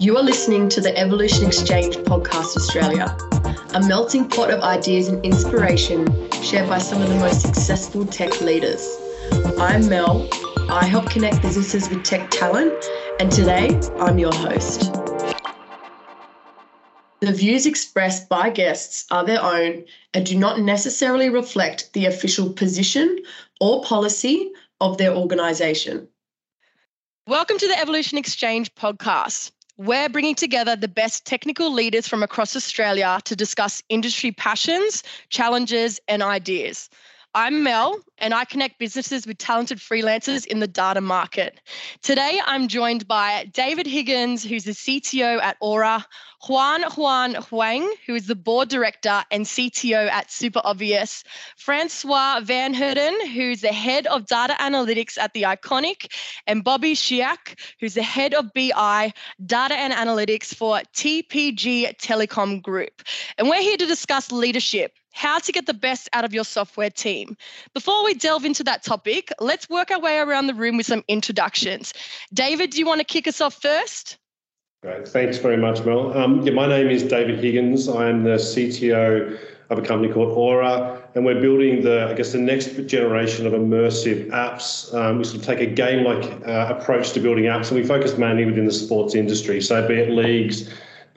You are listening to the Evolution Exchange Podcast Australia, a melting pot of ideas and inspiration shared by some of the most successful tech leaders. I'm Mel. I help connect businesses with tech talent, and today I'm your host. The views expressed by guests are their own and do not necessarily reflect the official position or policy of their organisation. Welcome to the Evolution Exchange podcast. We're bringing together the best technical leaders from across Australia to discuss industry passions, challenges, and ideas. I'm Mel, and I connect businesses with talented freelancers in the data market. Today, I'm joined by David Higgins, who's the CTO at Aura, Huanhuan Huang, who is the board director and CTO at Super Obvious, Francois Van Heerden, who's the head of data analytics at The Iconic, and Bobby Shaik, who's the head of BI, data and analytics for TPG Telecom Group. And we're here to discuss leadership how to get the best out of your software team. Before we delve into that topic, let's work our way around the room with some introductions. David, do you want to kick us off first? Great. Thanks very much, Mel. Um, yeah, my name is David Higgins. I'm the CTO of a company called Aura, and we're building the, I guess, the next generation of immersive apps. Um, we sort of take a game-like uh, approach to building apps, and we focus mainly within the sports industry. So, be it leagues,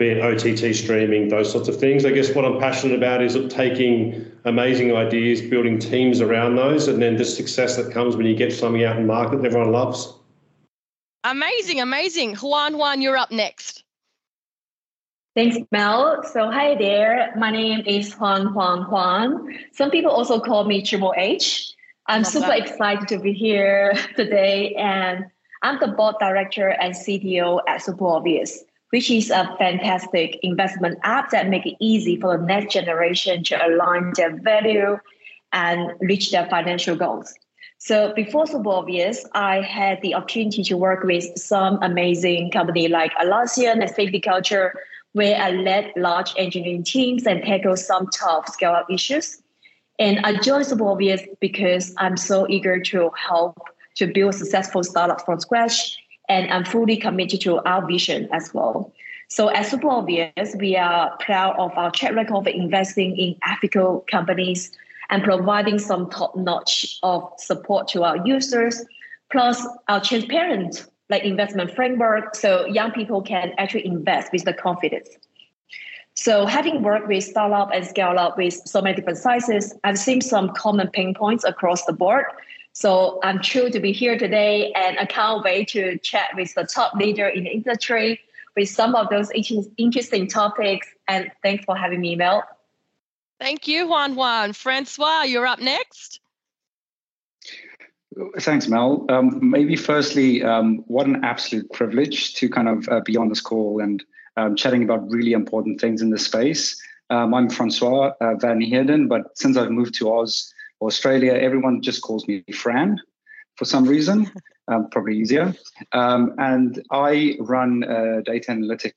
be it OTT streaming, those sorts of things. I guess what I'm passionate about is taking amazing ideas, building teams around those, and then the success that comes when you get something out in market that everyone loves. Amazing, amazing. Juan, Juan, you're up next. Thanks, Mel. So, hi there. My name is Huanhuan Huang. Some people also call me Triple H. I'm super that. excited to be here today, and I'm the board director and CTO at Super Obvious which is a fantastic investment app that make it easy for the next generation to align their value and reach their financial goals. So before Super Obvious, I had the opportunity to work with some amazing company like Atlassian and Safety Culture, where I led large engineering teams and tackled some tough scale-up issues. And I joined Super Obvious because I'm so eager to help to build successful startups from scratch and I'm fully committed to our vision as well. So as Super Obvious, we are proud of our track record of investing in ethical companies and providing some top-notch of support to our users, plus our transparent like investment framework so young people can actually invest with the confidence. So having worked with startup and scale up with so many different sizes, I've seen some common pain points across the board so I'm thrilled to be here today, and I can't wait to chat with the top leader in the industry with some of those interesting topics. And thanks for having me, Mel. Thank you, Huanhuan. Francois, you're up next. Thanks, Mel. Um, maybe firstly, um, what an absolute privilege to kind of uh, be on this call and um, chatting about really important things in this space. Um, I'm Francois uh, Van Heerden, but since I've moved to Oz Australia, everyone just calls me Fran for some reason, um, probably easier. Um, and I run uh, data analytics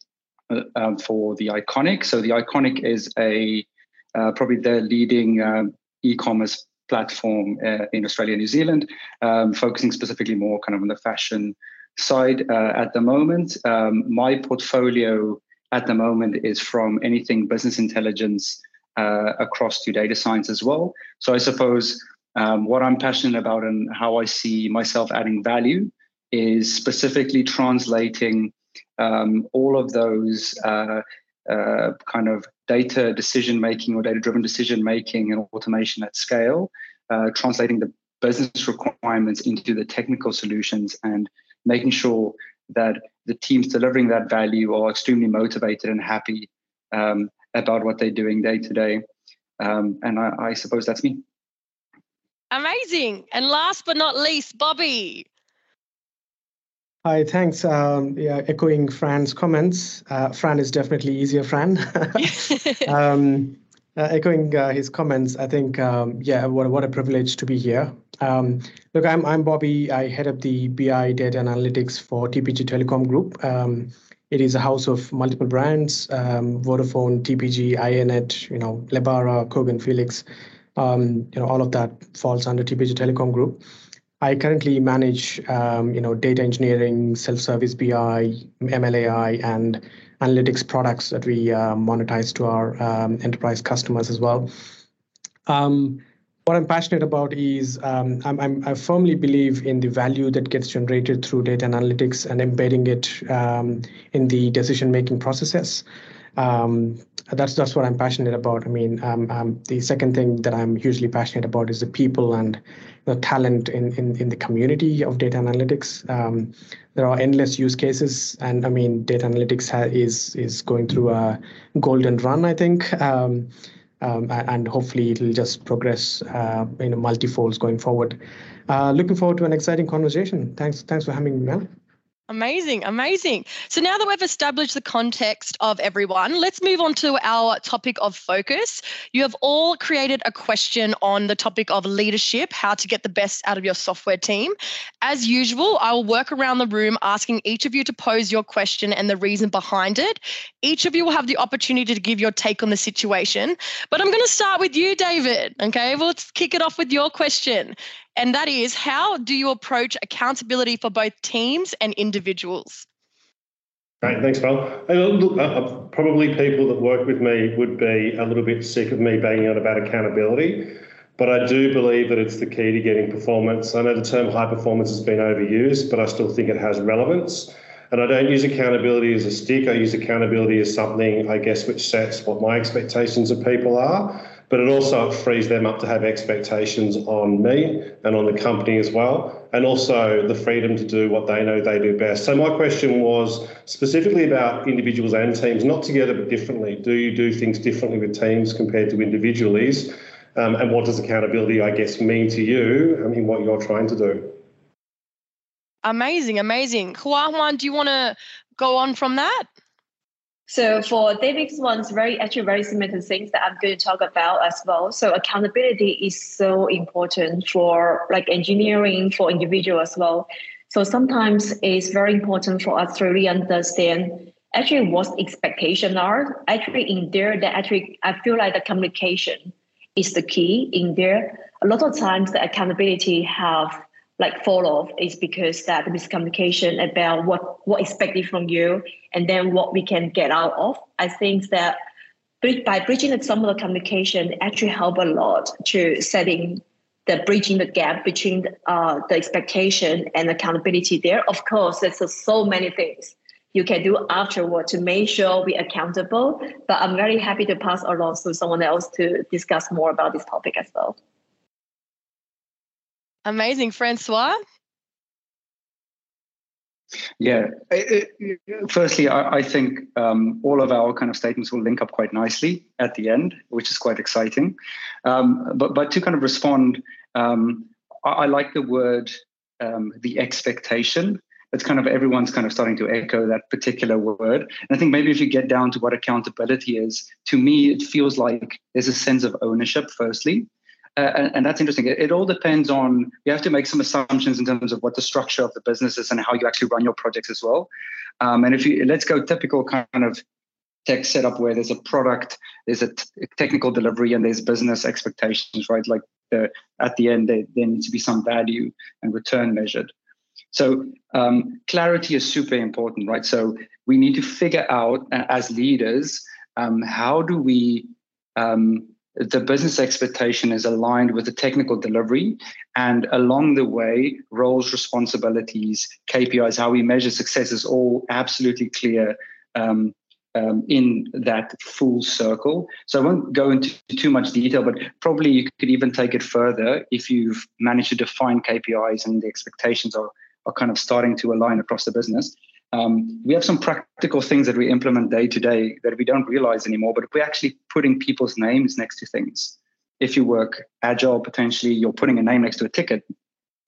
uh, um, for the Iconic. So the Iconic is a uh, probably the leading um, e-commerce platform uh, in Australia and New Zealand, um, focusing specifically more kind of on the fashion side uh, at the moment. Um, my portfolio at the moment is from anything business intelligence uh, across to data science as well. So I suppose um, what I'm passionate about and how I see myself adding value is specifically translating um, all of those uh, uh, kind of data decision making or data driven decision making and automation at scale, uh, translating the business requirements into the technical solutions and making sure that the teams delivering that value are extremely motivated and happy um, about what they're doing day to day. Um, and I, I suppose that's me. Amazing. And last but not least, Bobby. Hi, thanks. Um, yeah, echoing Fran's comments. Uh, Fran is definitely easier, Fran. um, uh, echoing uh, his comments, I think, um, yeah, what, what a privilege to be here. Um, look, I'm, I'm Bobby. I head up the BI data analytics for TPG Telecom Group. It is a house of multiple brands, um, Vodafone, TPG, iiNet, you know, Lebara, Kogan, Felix, um, you know, all of that falls under TPG Telecom Group. I currently manage, um, you know, data engineering, self-service BI, MLAI, and analytics products that we uh, monetize to our um, enterprise customers as well. Um, what I'm passionate about is um, I'm, I'm, i firmly believe in the value that gets generated through data analytics and embedding it um, in the decision-making processes. Um, that's that's what I'm passionate about. I mean, um, um, the second thing that I'm hugely passionate about is the people and the talent in, in, in the community of data analytics. Um, there are endless use cases, and I mean, data analytics ha- is is going through a golden run. I think. Um, and hopefully it'll just progress uh, in a multifolds going forward. Uh, looking forward to an exciting conversation. Thanks, thanks for having me, Mel. Amazing, amazing. So now that we've established the context of everyone, let's move on to our topic of focus. You have all created a question on the topic of leadership, how to get the best out of your software team. As usual, I will work around the room asking each of you to pose your question and the reason behind it. Each of you will have the opportunity to give your take on the situation. But I'm going to start with you, David. Okay, well, let's kick it off with your question and that is how do you approach accountability for both teams and individuals? Great, thanks, Mel. Look, uh, uh, probably people that work with me would be a little bit sick of me banging on about accountability, but I do believe that it's the key to getting performance. I know the term high performance has been overused, but I still think it has relevance. And I don't use accountability as a stick. I use accountability as something, I guess, which sets what my expectations of people are but it also frees them up to have expectations on me and on the company as well, and also the freedom to do what they know they do best. So my question was specifically about individuals and teams, not together but differently. Do you do things differently with teams compared to individuals? Um, and what does accountability, I guess, mean to you I mean, what you're trying to do? Amazing, amazing. Hua Huan, do you want to go on from that? So for David's one's very actually very similar to things that I'm going to talk about as well. So accountability is so important for like engineering for individual as well. So sometimes it's very important for us to really understand actually what expectations are. Actually in there that actually I feel like the communication is the key in there. A lot of times the accountability have like fall off is because that the miscommunication about what what expected from you and then what we can get out of. I think that by bridging some of the communication actually help a lot to setting the bridging the gap between uh, the expectation and accountability there. Of course, there's so many things you can do afterward to make sure we're accountable. But I'm very happy to pass along to someone else to discuss more about this topic as well. Amazing. Francois? Yeah. It, it, firstly, I, I think um, all of our kind of statements will link up quite nicely at the end, which is quite exciting. Um, but but to kind of respond, um, I, I, like the word um, the expectation. It's kind of everyone's kind of starting to echo that particular word. And I think maybe if you get down to what accountability is, to me, it feels like there's a sense of ownership. Firstly, uh, and, and, that's interesting. It, it, all depends on, you have to make some assumptions in terms of what the structure of the business is and how you actually run your projects as well. Um, and if you, let's go typical kind of tech setup where there's a product, there's a t- technical delivery, and there's business expectations, right? Like the, at the end, there, there needs to be some value and return measured. So um, clarity is super important, right? So we need to figure out uh, as leaders, um, how do we um, the business expectation is aligned with the technical delivery and along the way roles responsibilities kpis how we measure success is all absolutely clear um, um, in that full circle so i won't go into too much detail but probably you could even take it further if you've managed to define kpis and the expectations are, are kind of starting to align across the business um, we have some practical things that we implement day to day that we don't realize anymore, but we're actually putting people's names next to things. If you work agile, potentially you're putting a name next to a ticket.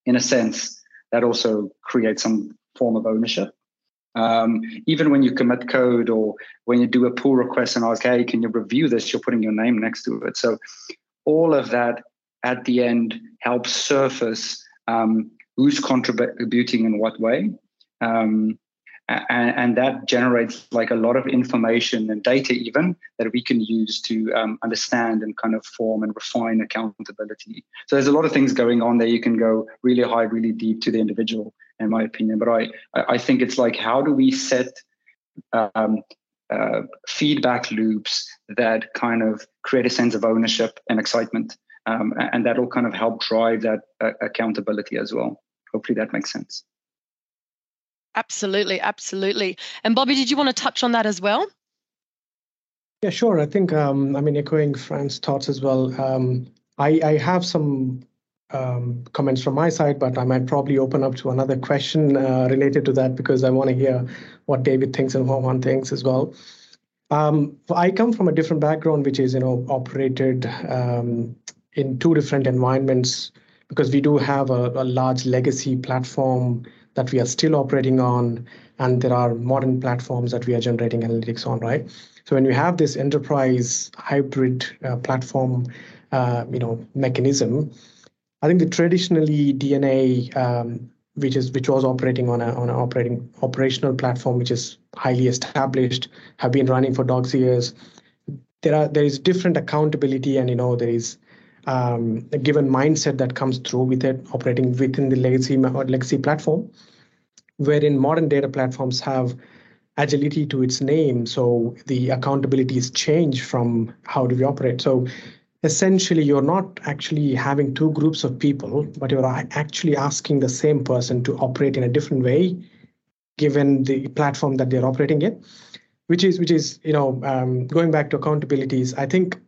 In a sense, that also creates some form of ownership. Um, even when you commit code or when you do a pull request and ask, hey, can you review this? You're putting your name next to it. So all of that at the end helps surface um, who's contributing in what way. Um, and, and, that generates like a lot of information and data even that we can use to um, understand and kind of form and refine accountability. So there's a lot of things going on there. You can go really high really deep to the individual in my opinion. But i i think it's like how do we set um, uh, feedback loops that kind of create a sense of ownership and excitement? Um, and that'll kind of help drive that uh, accountability as well hopefully that makes sense Absolutely, absolutely. And Bobby, did you want to touch on that as well? Yeah, sure. I think, um, I mean, echoing Fran's thoughts as well. Um, I, I have some um, comments from my side, but I might probably open up to another question uh, related to that because I want to hear what David thinks and what one thinks as well. Um, I come from a different background, which is, you know, operated um, in two different environments because we do have a, a large legacy platform that we are still operating on, and there are modern platforms that we are generating analytics on, right? So when you have this enterprise hybrid uh, platform, uh, you know, mechanism, I think the traditionally DNA, um, which is which was operating on a on an operating operational platform, which is highly established, have been running for dogs years. There are there is different accountability, and you know there is um, given mindset that comes through with it operating within the legacy or legacy platform, wherein modern data platforms have agility to its name. So the accountability is changed from how do we operate. So essentially, you're not actually having two groups of people, but you're actually asking the same person to operate in a different way, given the platform that they're operating in. Which is, which is, you know, um, going back to accountabilities. I think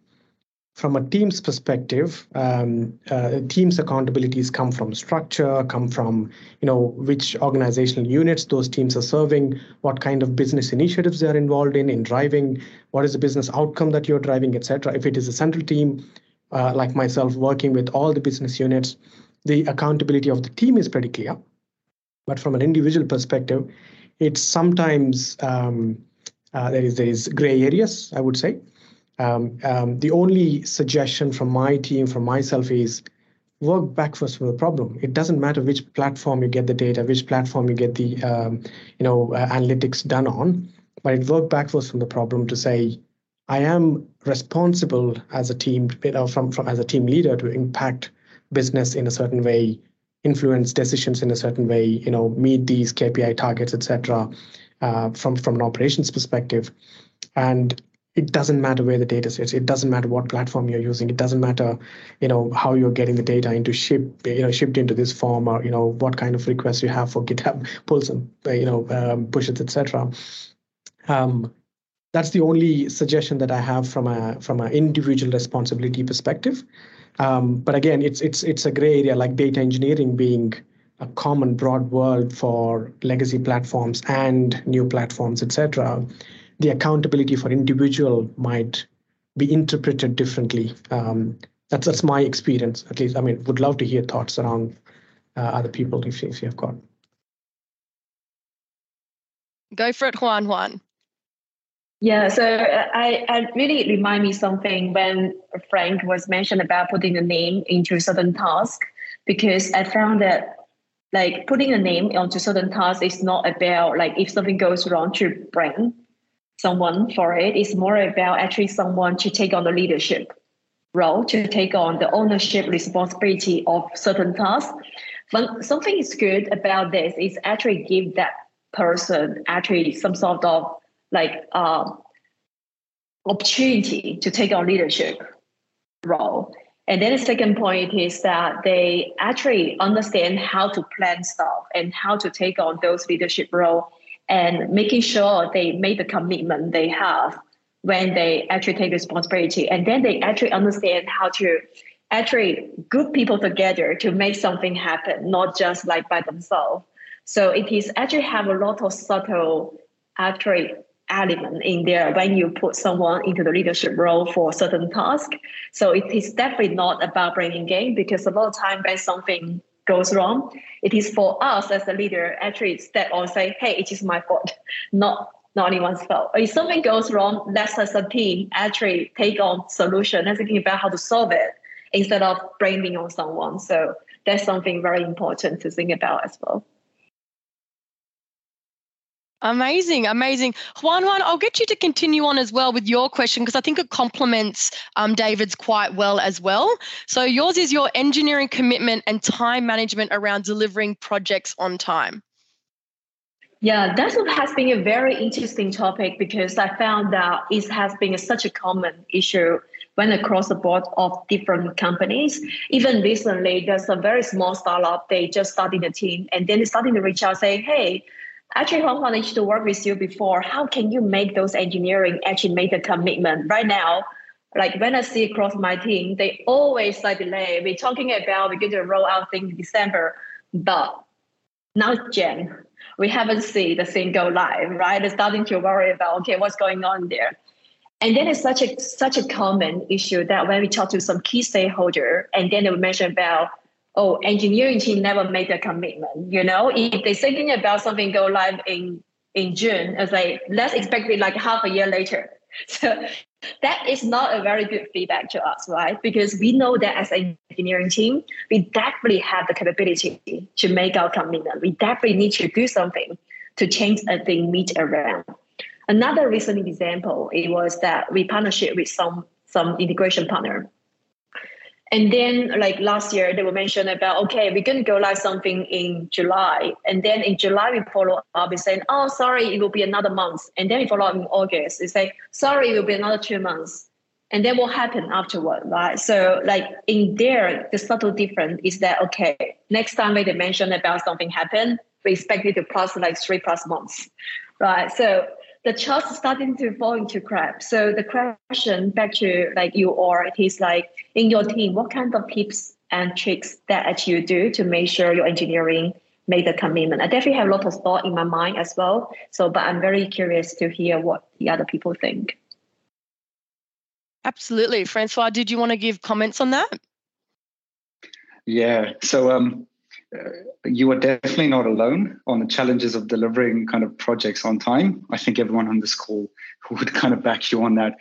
from a team's perspective, um, uh, teams' accountabilities come from structure, come from you know which organizational units those teams are serving, what kind of business initiatives they are involved in, in driving, what is the business outcome that you're driving, etc. If it is a central team, uh, like myself, working with all the business units, the accountability of the team is pretty clear. But from an individual perspective, it's sometimes um, uh, there is there is gray areas, I would say. Um, um, the only suggestion from my team, from myself, is work backwards from the problem. It doesn't matter which platform you get the data, which platform you get the um, you know uh, analytics done on, but it work backwards from the problem to say, I am responsible as a team, you know, from, from as a team leader to impact business in a certain way, influence decisions in a certain way, you know, meet these KPI targets, etc. Uh, from from an operations perspective, and it doesn't matter where the data sits. It doesn't matter what platform you're using. It doesn't matter you know how you're getting the data into ship you know shipped into this form or you know what kind of requests you have for github pulls and you know um, pushes etc um, that's the only suggestion that i have from a from an individual responsibility perspective. Um, but again it's it's it's a gray area like data engineering being a common broad word for legacy platforms and new platforms etc the accountability for individual might be interpreted differently. Um, that's that's my experience, at least. I mean, would love to hear thoughts around uh, other people if, if you've got. Go for it, Juan. Juan. Yeah, so I, I really remind me something when Frank was mentioned about putting a name into a certain task, because I found that like putting a name onto certain tasks is not about like if something goes wrong to bring someone for it. It's more about actually someone to take on the leadership role, to take on the ownership responsibility of certain tasks. But something is good about this is actually give that person actually some sort of like uh, opportunity to take on leadership role. And then the second point is that they actually understand how to plan stuff and how to take on those leadership role and making sure they make the commitment they have when they actually take responsibility. And then they actually understand how to actually group people together to make something happen not just like by themselves. So it is actually have a lot of subtle actually element in there when you put someone into the leadership role for a certain task. So it is definitely not about bringing game because a lot of time when something goes wrong, it is for us as a leader actually step on say, hey, it is my fault, not not anyone's fault. If something goes wrong, let's as a team actually take on solution and thinking about how to solve it instead of blaming on someone. So that's something very important to think about as well. Amazing, amazing. Huanhuan, I'll get you to continue on as well with your question because I think it complements um, David's quite well as well. So yours is your engineering commitment and time management around delivering projects on time. Yeah, that has been a very interesting topic because I found that it has been such a common issue when across the board of different companies. Even recently, there's a very small startup, they just started a team and then they're starting to reach out saying, hey, actually Hong Kong to work with you before. How can you make those engineering actually make a commitment? Right now, like when I see across my team, they always like delay. We're talking about we're going to roll out things in December, but now Jan. We haven't seen the thing go live, right? They're starting to worry about okay, what's going on there. And then it's such a such a common issue that when we talk to some key stakeholder, and then they mention about oh, engineering team never made a commitment. You know, if they're thinking about something go live in in June, it's like let's expect it like half a year later. So that is not a very good feedback to us, right? Because we know that as an engineering team, we definitely have the capability to make our commitment. We definitely need to do something to change a thing meet around. Another recent example it was that we partnership with some some integration partner and then like last year, they were mentioned about, okay, we're going to go live something in July. And then in July, we follow up and saying, oh, sorry, it will be another month. And then we follow up in August. It's like, sorry, it will be another two months. And then what happened afterward, right? So like in there, the subtle difference is that, okay, next time when they mention about something happened, we expect it to pass like three plus months, right? So the trust starting to fall into crap. So the question back to like you or it is like in your team, what kind of tips and tricks that you do to make sure your engineering made the commitment? I definitely have a lot of thought in my mind as well. So, but I'm very curious to hear what the other people think. Absolutely. Francois, did you want to give comments on that? Yeah. So um you are definitely not alone on the challenges of delivering kind of projects on time. I think everyone on this call would kind of back you on that.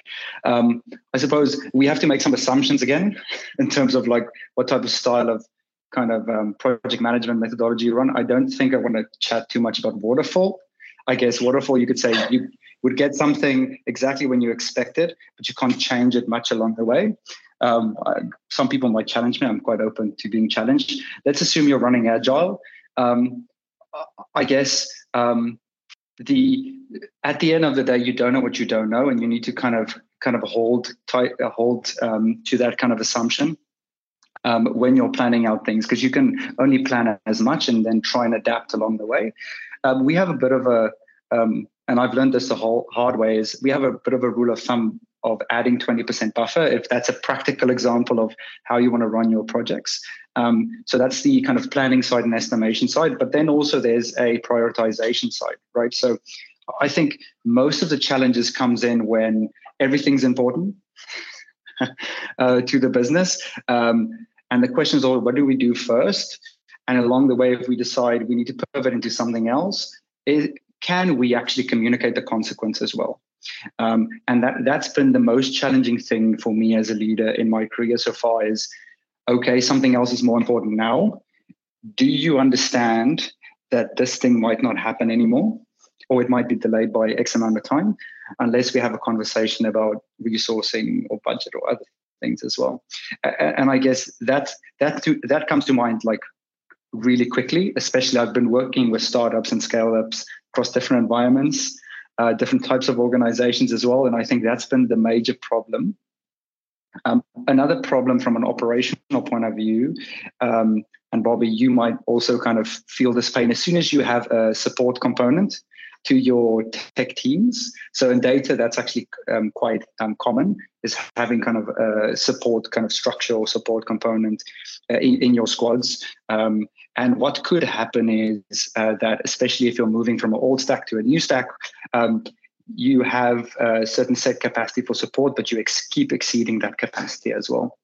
Um, I suppose we have to make some assumptions again in terms of like what type of style of kind of um, project management methodology you run. I don't think I want to chat too much about waterfall. I guess waterfall, you could say you would get something exactly when you expect it, but you can't change it much along the way. Um, some people might challenge me. I'm quite open to being challenged. Let's assume you're running agile. Um, I guess um, the at the end of the day, you don't know what you don't know, and you need to kind of kind of hold tight, uh, hold um, to that kind of assumption um, when you're planning out things, because you can only plan as much and then try and adapt along the way. Um, we have a bit of a and I've learned this the whole hard way is we have a bit of a rule of thumb of adding 20% buffer if that's a practical example of how you want to run your projects. Um, so that's the kind of planning side and estimation side but then also there's a prioritization side right? So i think most of the challenges comes in when everything's important uh, to the business um, and the question is all what do we do first? And along the way if we decide we need to pivot into something else it, can we actually communicate the consequence as well um, and that that's been the most challenging thing for me as a leader in my career so far is okay, something else is more important now. Do you understand that this thing might not happen anymore? Or it might be delayed by X amount of time, unless we have a conversation about resourcing or budget or other things as well. And I guess that that to, that comes to mind like really quickly. Especially, I've been working with startups and scale ups across different environments uh, different types of organizations as well. And I think that's been the major problem. Um, another problem from an operational point of view, um, and Bobby, you might also kind of feel this pain as soon as you have a support component to your tech teams. So in data, that's actually um, quite um, common is having kind of a support kind of structure or support component uh, in, in, your squads. Um, and what could happen is uh, that, especially if you're moving from an old stack to a new stack, um, you have a certain set capacity for support, but you ex- keep exceeding that capacity as well.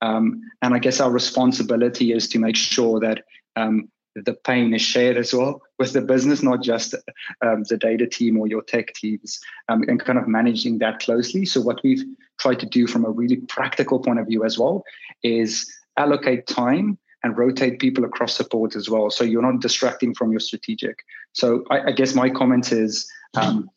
Um, and I guess our responsibility is to make sure that um, the pain is shared as well with the business, not just um, the data team or your tech teams, um, and kind of managing that closely. So, what we've tried to do from a really practical point of view as well is allocate time and rotate people across board as well. So you're not distracting from your strategic. So I, I guess my comment is um,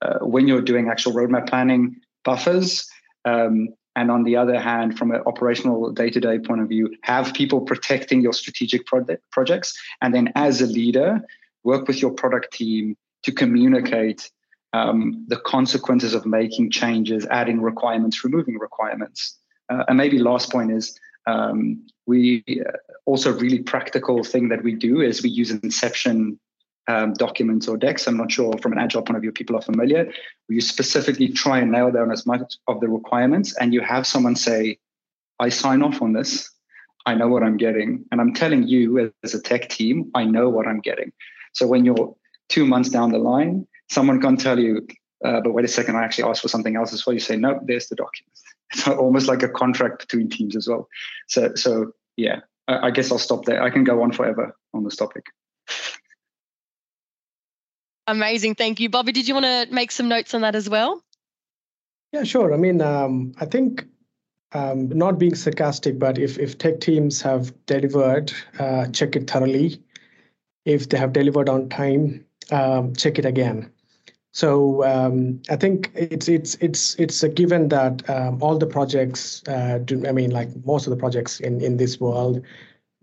uh, when you're doing actual roadmap planning, buffers. Um, and on the other hand, from an operational day to day point of view, have people protecting your strategic project, projects. And then as a leader, work with your product team to communicate um, the consequences of making changes, adding requirements, removing requirements. Uh, and maybe last point is um, we uh, also really practical thing that we do is we use Inception um, documents or decks. I'm not sure from an agile point of view, people are familiar. You specifically try and nail down as much of the requirements, and you have someone say, "I sign off on this. I know what I'm getting," and I'm telling you as a tech team, I know what I'm getting. So when you're two months down the line, someone can tell you, uh, "But wait a second, I actually asked for something else as well." You say, "No, there's the document." It's almost like a contract between teams as well. So, so yeah, I, I guess I'll stop there. I can go on forever on this topic. Amazing. Thank you. Bobby, did you want to make some notes on that as well? Yeah, sure. I mean, um, I think um, not being sarcastic, but if, if tech teams have delivered, uh, check it thoroughly. If they have delivered on time, um, check it again. So um, I think it's it's it's it's a given that um, all the projects, uh, do, I mean, like most of the projects in in this world,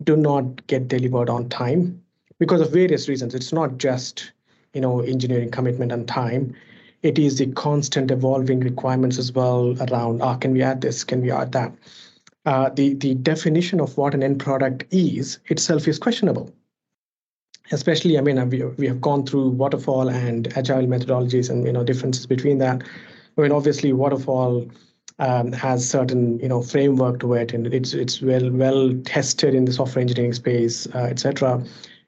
do not get delivered on time because of various reasons. It's not just you know engineering commitment and time. It is the constant evolving requirements as well around ah can we add this? Can we add that? Uh, the the definition of what an end product is itself is questionable. Especially i mean we, we have gone through waterfall and agile methodologies and you know differences between that. I mean obviously waterfall um, has certain you know framework to it and it's it's well well tested in the software engineering space uh, etc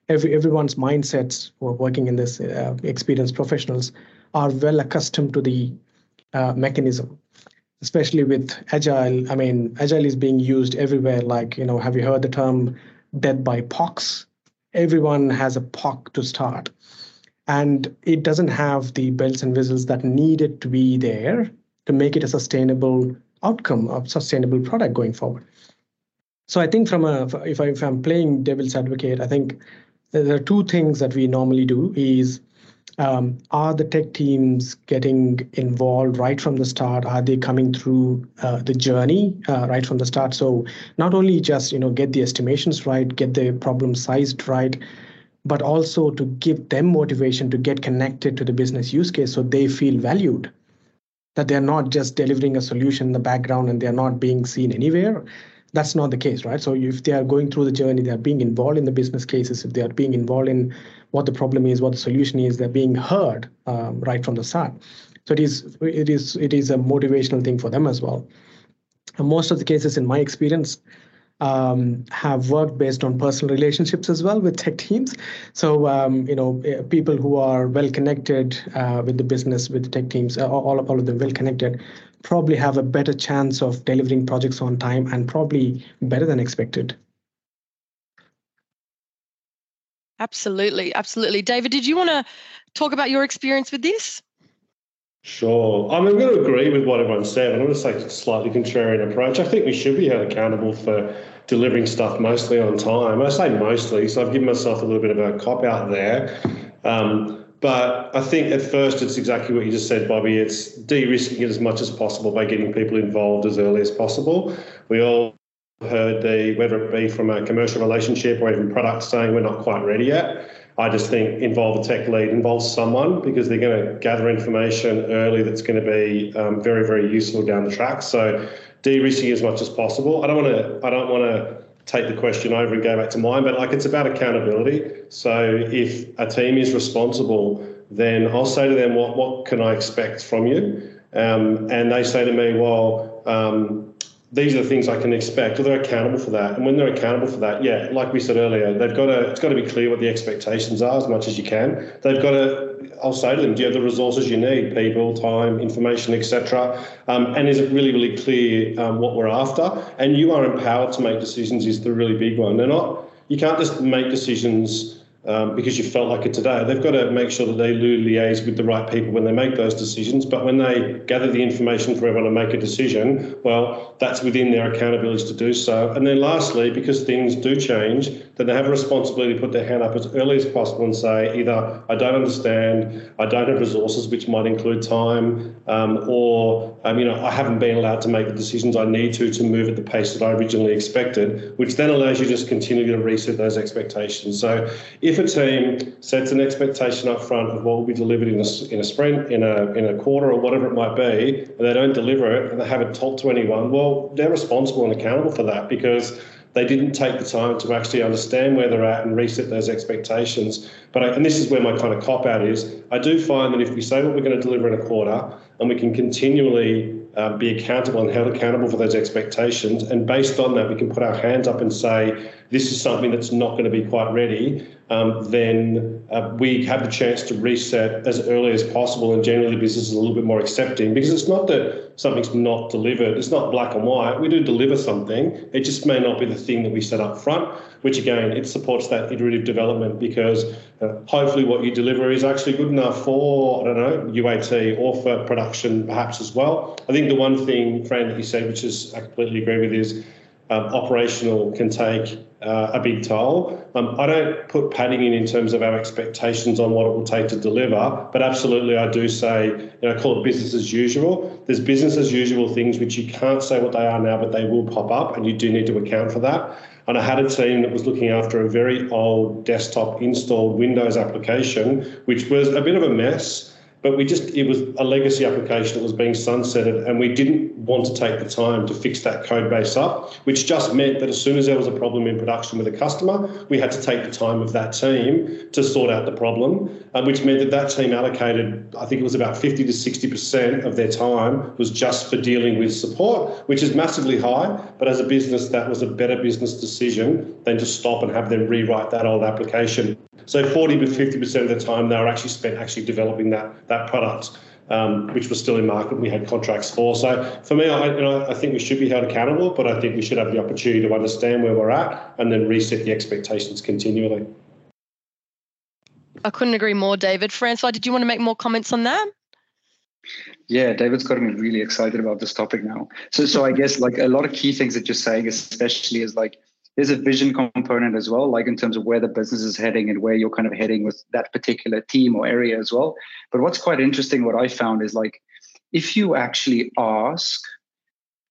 every everyone's mindsets who are working in this uh, experienced professionals are well accustomed to the uh, mechanism especially with agile. I mean agile is being used everywhere like you know have you heard the term death by pox? Everyone has a POC to start. And it doesn't have the bells and whistles that needed to be there to make it a sustainable outcome of sustainable product going forward. So i think from a if, I, if i'm playing devil's advocate i think there are two things that we normally do is um, are the tech teams getting involved right from the start? Are they coming through uh, the journey uh, right from the start? So not only just you know get the estimations right get the problem sized right but also to give them motivation to get connected to the business use case so they feel valued. That they're not just delivering a solution in the background and they're not being seen anywhere that's not the case, right? So if they are going through the journey, they are being involved in the business cases, if they are being involved in what the problem is, what the solution is, they're being heard um, right from the start. So it is it is it is a motivational thing for them as well. And most of the cases, in my experience, um, have worked based on personal relationships as well with tech teams. So um, you know, eh, people who are well connected uh, with the business, with the tech teams, uh, all, all of them well connected, probably have a better chance of delivering projects on time and probably better than expected. Absolutely, absolutely. David, did you want to talk about your experience with this? Sure. I'm going to agree with what everyone said. I'm going to take a slightly contrarian approach. I think we should be held accountable for delivering stuff mostly on time. I say mostly, so I've given myself a little bit of a cop out there. Um, but I think at first it's exactly what you just said, Bobby. It's de-risking it as much as possible by getting people involved as early as possible. We all heard the whether it be from a commercial relationship or even product saying we're not quite ready yet. I just think involve a tech lead, involve someone because they're going to gather information early that's going to be um, very, very useful down the track. So de-risking as much as possible. I don't want to. I don't want to take the question over and go back to mine, but like it's about accountability. So if a team is responsible, then I'll say to them, what what can I expect from you? Um, and they say to me, well, um, these are the things I can expect, they're accountable for that. And when they're accountable for that, yeah, like we said earlier, they've got to it's got to be clear what the expectations are as much as you can. They've got to. I'll say to them, do you have the resources you need, people, time, information, etc. Um, and is it really, really clear um, what we're after? And you are empowered to make decisions. Is the really big one. They're not. You can't just make decisions um, because you felt like it today. They've got to make sure that they liaise with the right people when they make those decisions. But when they gather the information for everyone to make a decision, well, that's within their accountability to do so. And then lastly, because things do change, then they have a responsibility to put their hand up as early as possible and say either I don't understand, I don't have resources, which might include time, um, or um, you know I haven't been allowed to make the decisions I need to to move at the pace that I originally expected, which then allows you to just continue to reset those expectations. So if a team sets an expectation up front of what will be delivered in a, in a sprint, in a in a quarter, or whatever it might be, and they don't deliver it and they haven't told to anyone, well, they're responsible and accountable for that because they didn't take the time to actually understand where they're at and reset those expectations. But I, and this is where my kind of cop out is. I do find that if we say what we're going to deliver in a quarter, and we can continually uh, be accountable and held accountable for those expectations, and based on that, we can put our hands up and say this is something that's not going to be quite ready um, then uh, we have the chance to reset as early as possible. And generally, business is a little bit more accepting because it's not that something's not delivered. It's not black and white. We do deliver something. It just may not be the thing that we set up front, which again, it supports that iterative development because uh, hopefully what you deliver is actually good enough for, I don't know, UAT or for production perhaps as well. I think the one thing, Fran, that you said, which is I completely agree with, is um, operational can take uh, a big toll. Um, I don't put padding in in terms of our expectations on what it will take to deliver, but absolutely I do say, you know, call it business as usual. There's business as usual things which you can't say what they are now, but they will pop up, and you do need to account for that. And I had a team that was looking after a very old desktop installed Windows application, which was a bit of a mess but we just it was a legacy application that was being sunsetted and we didn't want to take the time to fix that code base up which just meant that as soon as there was a problem in production with a customer we had to take the time of that team to sort out the problem um, which meant that that team allocated i think it was about 50 to 60% of their time was just for dealing with support which is massively high. But as a business that was a better business decision than to stop and have them rewrite that old application so 40 to 50% of the time they were actually spent actually developing that, that product, um, which was still in market we had contracts for. So for me, I, you know, I think we should be held accountable, but I think we should have the opportunity to understand where we're at and then reset the expectations continually. I couldn't agree more, David. Francois, did you want to make more comments on that? Yeah, David's got me really excited about this topic now. So, so I guess like a lot of key things that you're saying, especially is like there's a vision component as well, like in terms of where the business is heading and where you're kind of heading with that particular team or area as well. But what's quite interesting, what I found is like if you actually ask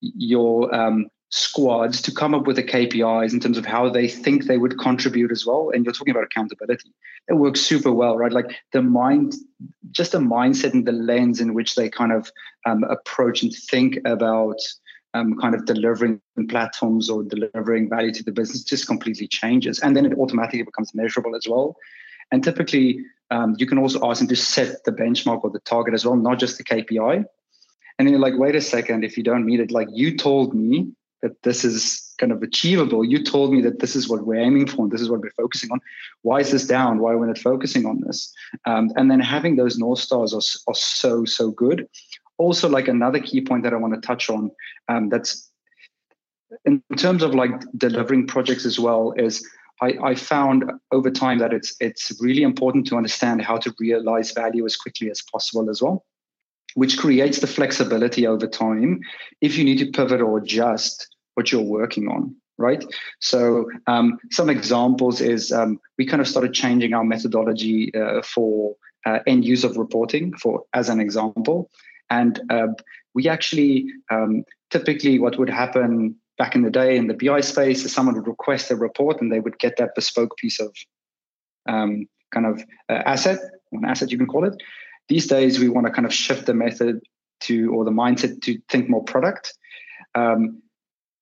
your um, squads to come up with the KPIs in terms of how they think they would contribute as well, and you're talking about accountability, it works super well, right? Like the mind, just the mindset and the lens in which they kind of um, approach and think about um, kind of delivering platforms or delivering value to the business just completely changes. And then it automatically becomes measurable as well. And typically, um, you can also ask them to set the benchmark or the target as well, not just the KPI. And then you're like, wait a second, if you don't meet it, like you told me that this is kind of achievable. You told me that this is what we're aiming for and this is what we're focusing on. Why is this down? Why are we not focusing on this? Um, and then having those North Stars are, are so, so good also like another key point that I want to touch on um, that's in terms of like delivering projects as well is I, I, found over time that it's it's really important to understand how to realize value as quickly as possible as well, which creates the flexibility over time if you need to pivot or adjust what you're working on right? So um, some examples is um, we kind of started changing our methodology uh, for uh, end use of reporting, for as an example, and uh, we actually um, typically what would happen back in the day in the BI space is someone would request a report and they would get that bespoke piece of um, kind of uh, asset, an asset you can call it. These days, we want to kind of shift the method to or the mindset to think more product. Um,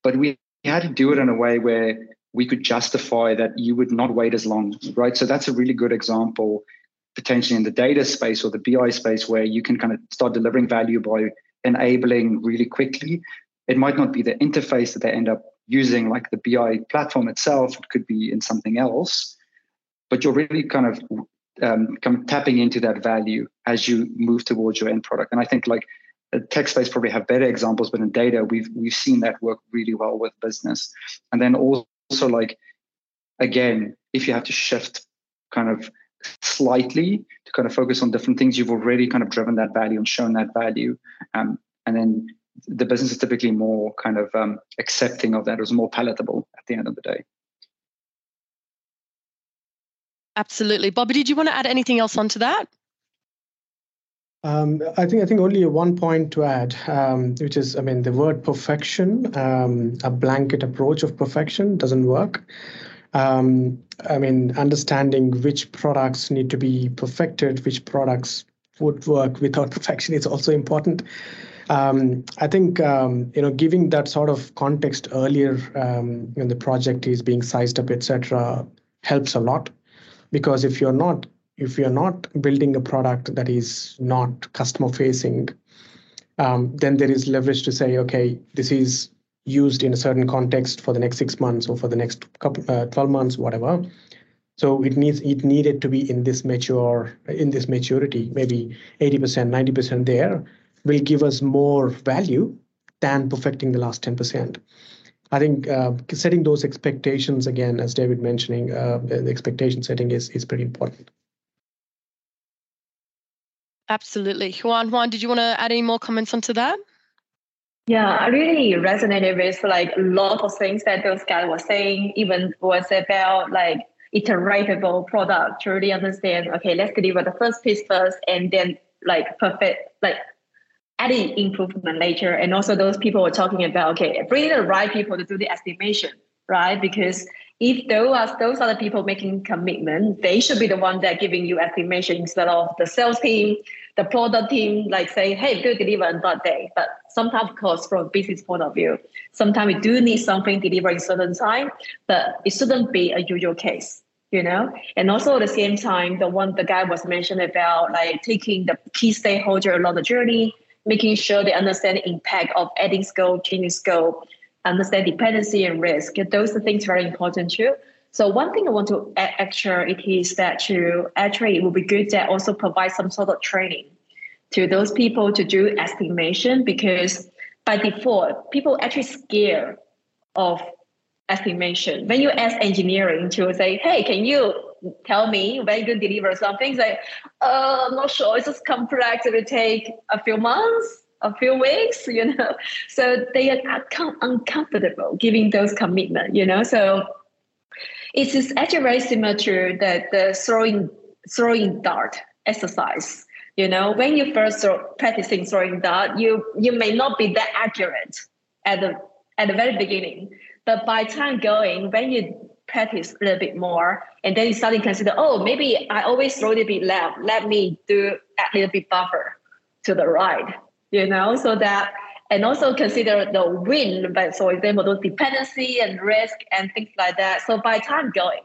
but we had to do it in a way where we could justify that you would not wait as long, right? So that's a really good example potentially in the data space or the BI space where you can kind of start delivering value by enabling really quickly. It might not be the interface that they end up using, like the BI platform itself. It could be in something else, but you're really kind of um, kind of tapping into that value as you move towards your end product. And I think like the tech space probably have better examples, but in data we've we've seen that work really well with business. And then also like again, if you have to shift kind of slightly to kind of focus on different things, you've already kind of driven that value and shown that value. Um, and then the business is typically more kind of um, accepting of that, or is more palatable at the end of the day. Absolutely. Bobby, did you want to add anything else onto that? Um, I think I think only one point to add, um, which is, I mean, the word perfection, um, a blanket approach of perfection doesn't work. Um, I mean, understanding which products need to be perfected, which products would work without perfection is also important. Um, I think um, you know, giving that sort of context earlier when the project is being sized up, etc., helps a lot because if you're not if you're not building a product that is not customer facing um, then there is leverage to say okay this is used in a certain context for the next six months or for the next couple uh, 12 months whatever so it needs it needed to be in this mature in this maturity maybe 80% 90% there will give us more value than perfecting the last 10% I think uh, setting those expectations again, as David mentioning, uh, the expectation setting is is pretty important. Absolutely, Juan. Juan, did you want to add any more comments onto that? Yeah, I really resonated with like a lot of things that those guys were saying. Even was about like iteratable product to really understand. Okay, let's deliver the first piece first, and then like perfect like adding improvement later. And also those people were talking about, okay, bringing the right people to do the estimation, right? Because if those are, those are the people making commitment, they should be the one that giving you estimation instead of the sales team, the product team, like say, hey, do deliver on that day. But sometimes, of course, from a business point of view, sometimes we do need something delivered in certain time, but it shouldn't be a usual case you know and also at the same time the one the guy was mentioned about like taking the key stakeholder along the journey making sure they understand the impact of adding scope, changing scope, understand dependency and risk. Those are things very important too. So one thing I want to add extra it is that to actually it would be good to also provide some sort of training to those people to do estimation because by default people actually scared of estimation. When you ask engineering to say, hey, can you tell me when you deliver something? Say, uh, I'm not sure. It's just complex. It will take a few months, a few weeks, you know. So they are uncomfortable giving those commitment, you know. So it is actually very similar to the, the throwing throwing dart exercise. You know, when you first throw, practicing throwing dart, you you may not be that accurate at the at the very beginning. But by time going, when you practice a little bit more, and then you start to consider, oh, maybe I always throw a bit left. Let me do a little bit buffer to the right, you know, so that and also consider the wind, but for example, those dependency and risk and things like that. So by time going,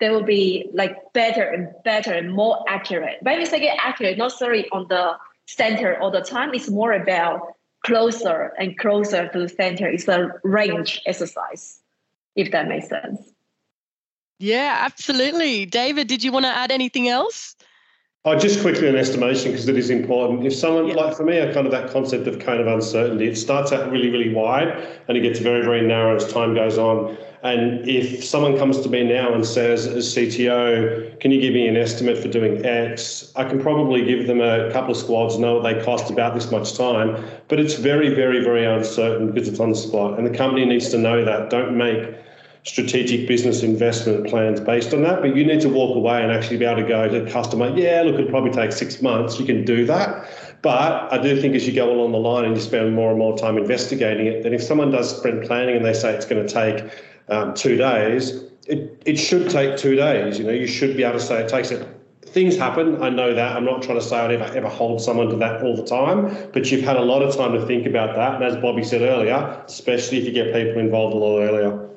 they will be like better and better and more accurate. When we say get accurate, not necessarily on the center all the time, it's more about closer and closer to the center. It's a range exercise, if that makes sense. Yeah, absolutely. David, did you want to add anything else? Oh, just quickly an estimation because it is important. If someone, yeah. like for me, I kind of that concept of cone of uncertainty, it starts out really, really wide and it gets very, very narrow as time goes on. And if someone comes to me now and says, as CTO, can you give me an estimate for doing X? I can probably give them a couple of squads, know what they cost about this much time, but it's very, very, very uncertain because it's on the spot. And the company needs to know that. Don't make strategic business investment plans based on that. But you need to walk away and actually be able to go to the customer, yeah, look, it'll probably take six months. You can do that. But I do think as you go along the line and you spend more and more time investigating it, then if someone does sprint planning and they say it's going to take um, two days, it, it should take two days. You know, you should be able to say it takes it. Things happen. I know that. I'm not trying to say I'd ever ever hold someone to that all the time, but you've had a lot of time to think about that. And as Bobby said earlier, especially if you get people involved a lot earlier.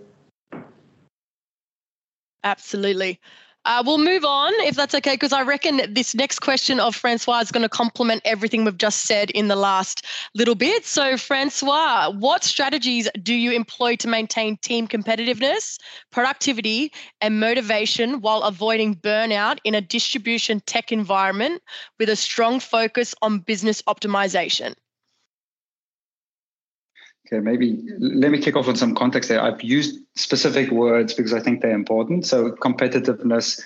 Absolutely. Uh, we'll move on if that's okay, because I reckon this next question of Francois is going to complement everything we've just said in the last little bit. So, Francois, what strategies do you employ to maintain team competitiveness, productivity, and motivation while avoiding burnout in a distribution tech environment with a strong focus on business optimization? Okay, maybe let me kick off with some context there. I've used specific words because I think they're important. So competitiveness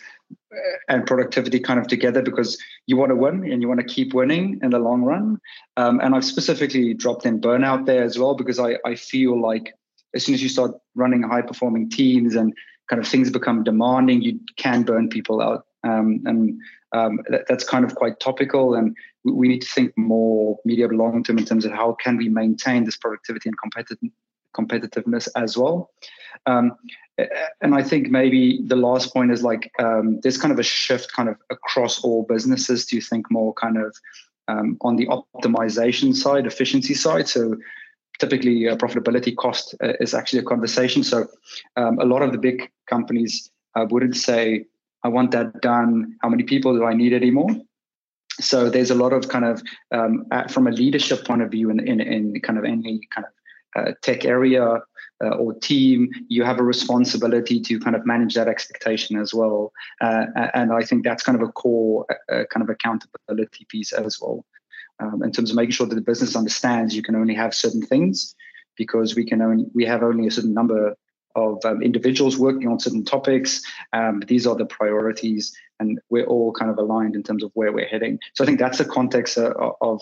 and productivity kind of together because you want to win and you want to keep winning in the long run. Um, and I've specifically dropped in burnout there as well because I, I feel like as soon as you start running high performing teams and kind of things become demanding, you can burn people out. Um, and um, that, that's kind of quite topical. And we, need to think more medium long term in terms of how can we maintain this productivity and competitive, competitiveness as well. Um, and I think maybe the last point is like um, there's kind of a shift kind of across all businesses to think more kind of um, on the optimization side, efficiency side. So typically uh, profitability cost uh, is actually a conversation. So um, a lot of the big companies uh, wouldn't say, I want that done. How many people do I need anymore? So there's a lot of kind of um, from a leadership point of view in, in, in kind of any kind of uh, tech area uh, or team, you have a responsibility to kind of manage that expectation as well. Uh, and I think that's kind of a core uh, kind of accountability piece as well. Um, in terms of making sure that the business understands you can only have certain things because we can only we have only a certain number of um, individuals working on certain topics. Um, these are the priorities, and we're all kind of aligned in terms of where we're heading. So I think that's the context uh, of.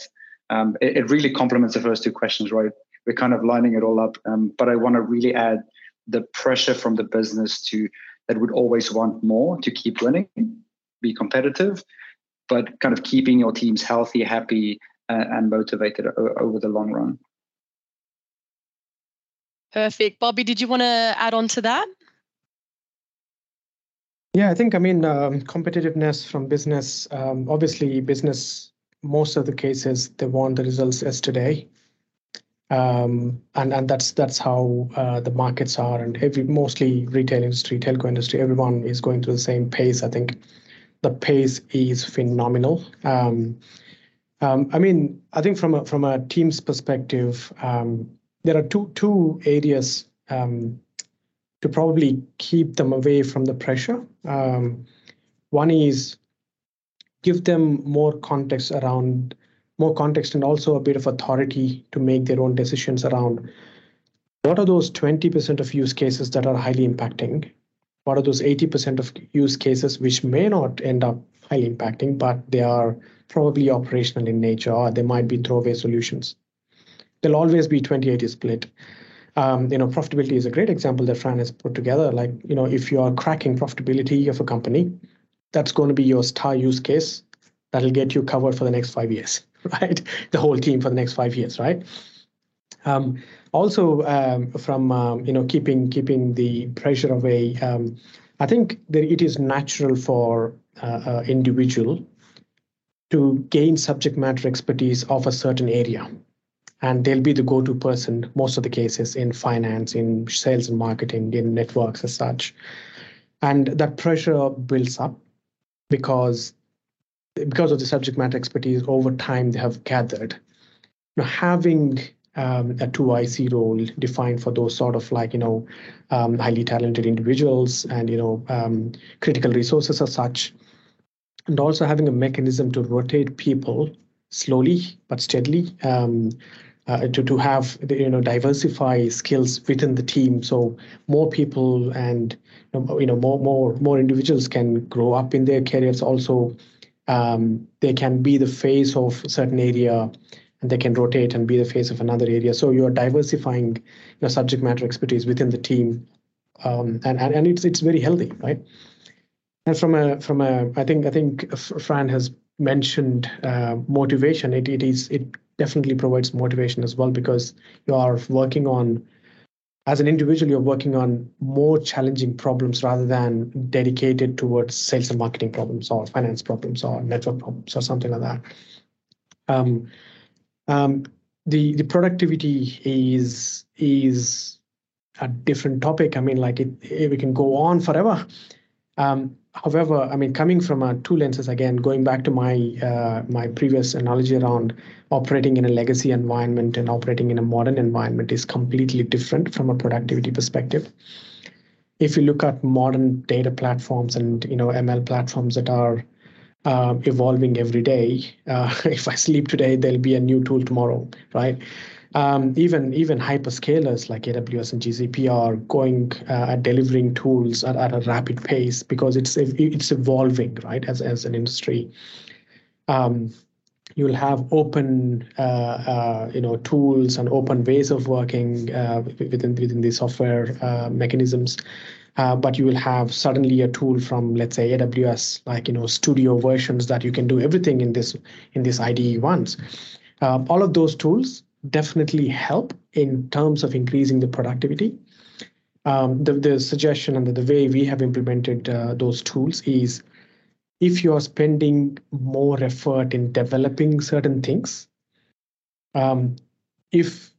Um, it, it, really complements the first two questions, right? we're kind of lining it all up. Um, but I want to really add the pressure from the business to that would always want more to keep winning, be competitive, but kind of keeping your teams healthy, happy, uh, and motivated over the long run. Perfect. Bobby, did you want to add on to that? Yeah, I think, I mean, um, competitiveness from business, um, obviously, business, most of the cases, they want the results yesterday um, and and that's that's how uh, the markets are, and every mostly retail industry, telco industry, everyone is going through the same pace. I think the pace is phenomenal. Um, um, I mean, I think from a from a team's perspective, um, there are two two areas um, to probably keep them away from the pressure. Um, one is give them more context around more context and also a bit of authority to make their own decisions around what are those 20% of use cases that are highly impacting? What are those 80% of use cases which may not end up highly impacting, but they are probably operational in nature or they might be throwaway solutions? There'll always be 20-80 split. Um, you know, profitability is a great example that Fran has put together. Like, you know, if you are cracking profitability of a company, that's going to be your star use case that'll get you covered for the next five years. right? The whole team for the next five years, right? Um, also, um, from um, you know keeping keeping the pressure away, um, I think that it is natural for uh, uh, individual to gain subject matter expertise of a certain area, and they'll be the go-to person most of the cases in finance, in sales and marketing, in networks as such, and that pressure builds up because because of the subject matter expertise over time they have gathered. Now, having um, a 2IC role defined for those sort of like, you know, um, highly talented individuals and, you know, um, critical resources as such, and also having a mechanism to rotate people slowly but steadily um, uh, to, to have, you know, diversify skills within the team. So more people and, you know, more, more, more individuals can grow up in their careers also um, they can be the face of certain area and they can rotate and be the face of another area. So you're diversifying your subject matter expertise within the team. Um, and, and, and it's it's very healthy, right? And from a from a I think I think Fran has mentioned uh, motivation. It it is it definitely provides motivation as well because you are working on as an individual, you're working on more challenging problems rather than dedicated towards sales and marketing problems or finance problems or network problems or something like that. Um, um, the the productivity is is a different topic. I mean, like it, it we can go on forever. Um, however, I mean, coming from a two lenses again, going back to my uh, my previous analogy around operating in a legacy environment and operating in a modern environment is completely different from a productivity perspective. If you look at modern data platforms and you know ML platforms that are uh, evolving every day, uh, if I sleep today, there'll be a new tool tomorrow, right? Um, even even hyperscalers like AWS and GCP are going uh, delivering tools at, at, a rapid pace because it's it's evolving right as as an industry. Um, you'll have open uh, uh, you know tools and open ways of working uh, within within the software uh, mechanisms. Uh, but you will have suddenly a tool from let's say AWS like you know studio versions that you can do everything in this in this IDE once. all of those tools definitely help in terms of increasing the productivity. Um, the, the suggestion and the, the way we have implemented uh, those tools is if you are spending more effort in developing certain things, um, if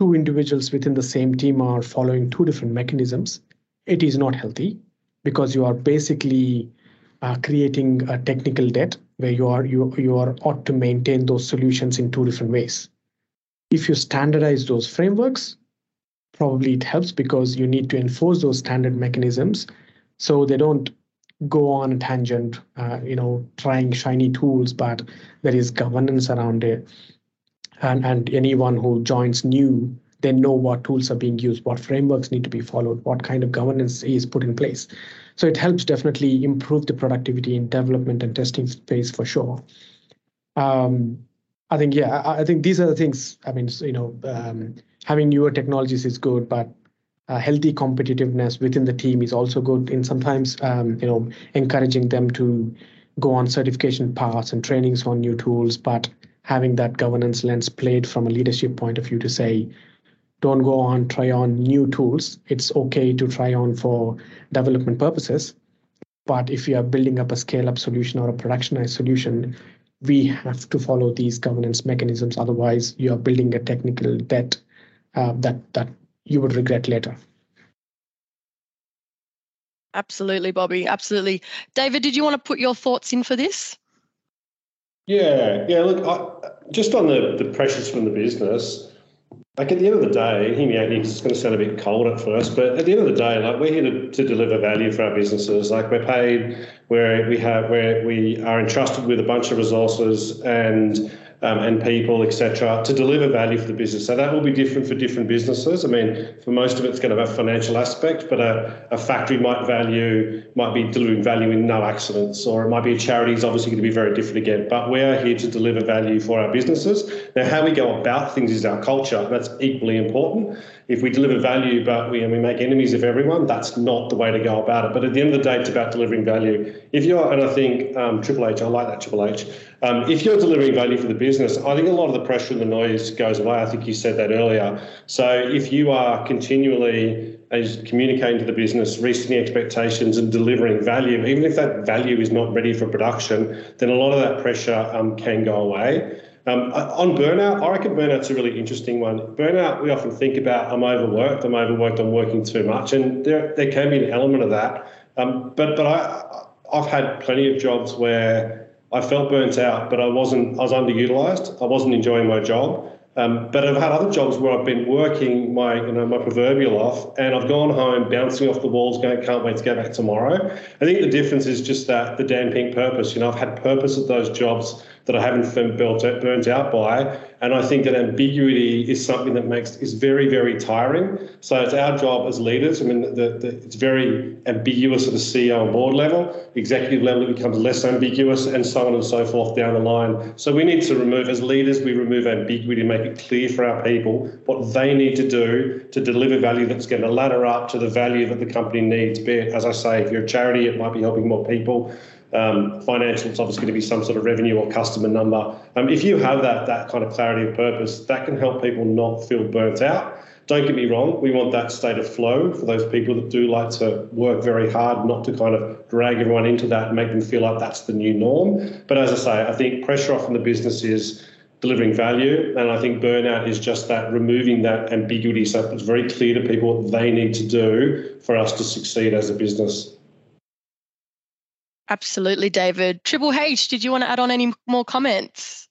two individuals within the same team are following two different mechanisms, it is not healthy because you are basically uh, creating a technical debt where you are you you are ought to maintain those solutions in two different ways if you standardize those frameworks, probably it helps because you need to enforce those standard mechanisms so they don't go on a tangent, uh, you know, trying shiny tools, but there is governance around it. And, and anyone who joins new, they know what tools are being used, what frameworks need to be followed, what kind of governance is put in place. So it helps definitely improve the productivity in development and testing space for sure. Um, I think yeah, I, think these are the things. I mean, you know, um, having newer technologies is good, but uh, healthy competitiveness within the team is also good. And sometimes, um, you know, encouraging them to go on certification paths and trainings on new tools, but having that governance lens played from a leadership point of view to say, don't go on try on new tools. It's okay to try on for development purposes, but if you are building up a scale up solution or a productionized solution, we have to follow these governance mechanisms. Otherwise, you are building a technical debt uh, that that you would regret later. Absolutely, Bobby. Absolutely, David. Did you want to put your thoughts in for this? Yeah, yeah. Look, I, just on the the pressures from the business like at the end of the day, because it's going to sound a bit cold at first, but at the end of the day, like we're here to, to deliver value for our businesses. Like we're paid where we have where we are entrusted with a bunch of resources and um, and people, etc., to deliver value for the business. So that will be different for different businesses. I mean, for most of it, it's going to have a financial aspect, but a, a factory might value might be delivering value in no accidents, or it might be a charity is obviously going to be very different again. But we are here to deliver value for our businesses. Now, how we go about things is our culture. That's equally important if we deliver value but we, and we make enemies of everyone, that's not the way to go about it. But at the end of the day, it's about delivering value. If you're, and I think um, Triple H, I like that Triple H. Um, if you're delivering value for the business, I think a lot of the pressure and the noise goes away. I think you said that earlier. So if you are continually communicating to the business, resetting expectations and delivering value, even if that value is not ready for production, then a lot of that pressure um, can go away. Um, on burnout, I reckon burnout's a really interesting one. Burnout, we often think about I'm overworked, I'm overworked, I'm working too much, and there there can be an element of that. Um, but but I I've had plenty of jobs where I felt burnt out, but I wasn't I was underutilized. I wasn't enjoying my job. Um, but I've had other jobs where I've been working my, you know, my proverbial off, and I've gone home bouncing off the walls, going, "Can't wait to go back tomorrow." I think the difference is just that the Dan Pink purpose. You know, I've had purpose at those jobs that I haven't been burnt out by. And I think that ambiguity is something that makes is very, very tiring. So it's our job as leaders. I mean, the, the, it's very ambiguous at the CEO and board level. Executive level, it becomes less ambiguous, and so on and so forth down the line. So we need to remove, as leaders, we remove ambiguity, make it clear for our people what they need to do to deliver value that's going to ladder up to the value that the company needs. Be it, as I say, if you're a charity, it might be helping more people um, financial, it's obviously going to be some sort of revenue or customer number. Um, if you have that that kind of clarity of purpose, that can help people not feel burnt out. Don't get me wrong, we want that state of flow for those people that do like to work very hard, not to kind of drag everyone into that and make them feel like that's the new norm. But as I say, I think pressure off in the business is delivering value. And I think burnout is just that removing that ambiguity so it's very clear to people what they need to do for us to succeed as a business. Absolutely, David. Triple H, did you want to add on any more comments?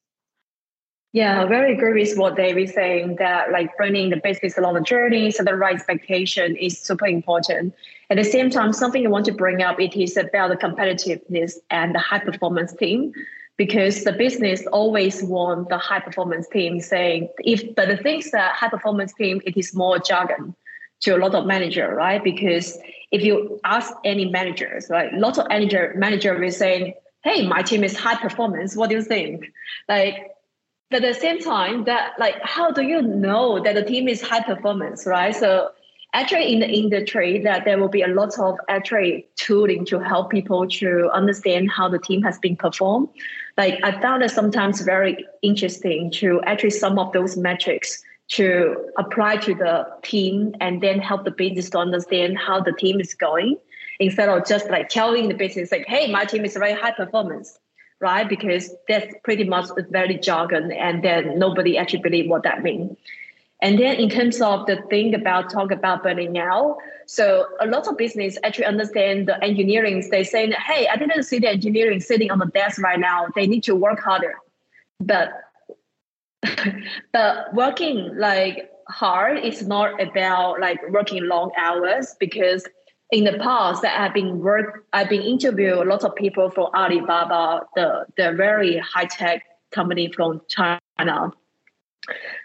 Yeah, I very agree with what David is saying that like bringing the business along the journey, so the right expectation is super important. At the same time, something I want to bring up it is about the competitiveness and the high performance team. because the business always want the high performance team saying if but the things that high performance team it is more jargon to a lot of manager right? Because if you ask any managers right lots of manager manager will say hey my team is high performance. What do you think? Like but at the same time that like how do you know that the team is high performance right? So actually in the industry that there will be a lot of actually tooling to help people to understand how the team has been performed. Like i found it sometimes very interesting to actually some of those metrics to apply to the team and then help the business to understand how the team is going instead of just like telling the business like hey my team is very high performance right because that's pretty much very jargon and then nobody actually believe what that means and then in terms of the thing about talk about burning out, so a lot of business actually understand the engineering. They say, hey, I didn't see the engineering sitting on the desk right now. They need to work harder. But but working like hard is not about like working long hours because in the past I've been work I've been interviewed a lot of people from Alibaba, the the very high tech company from China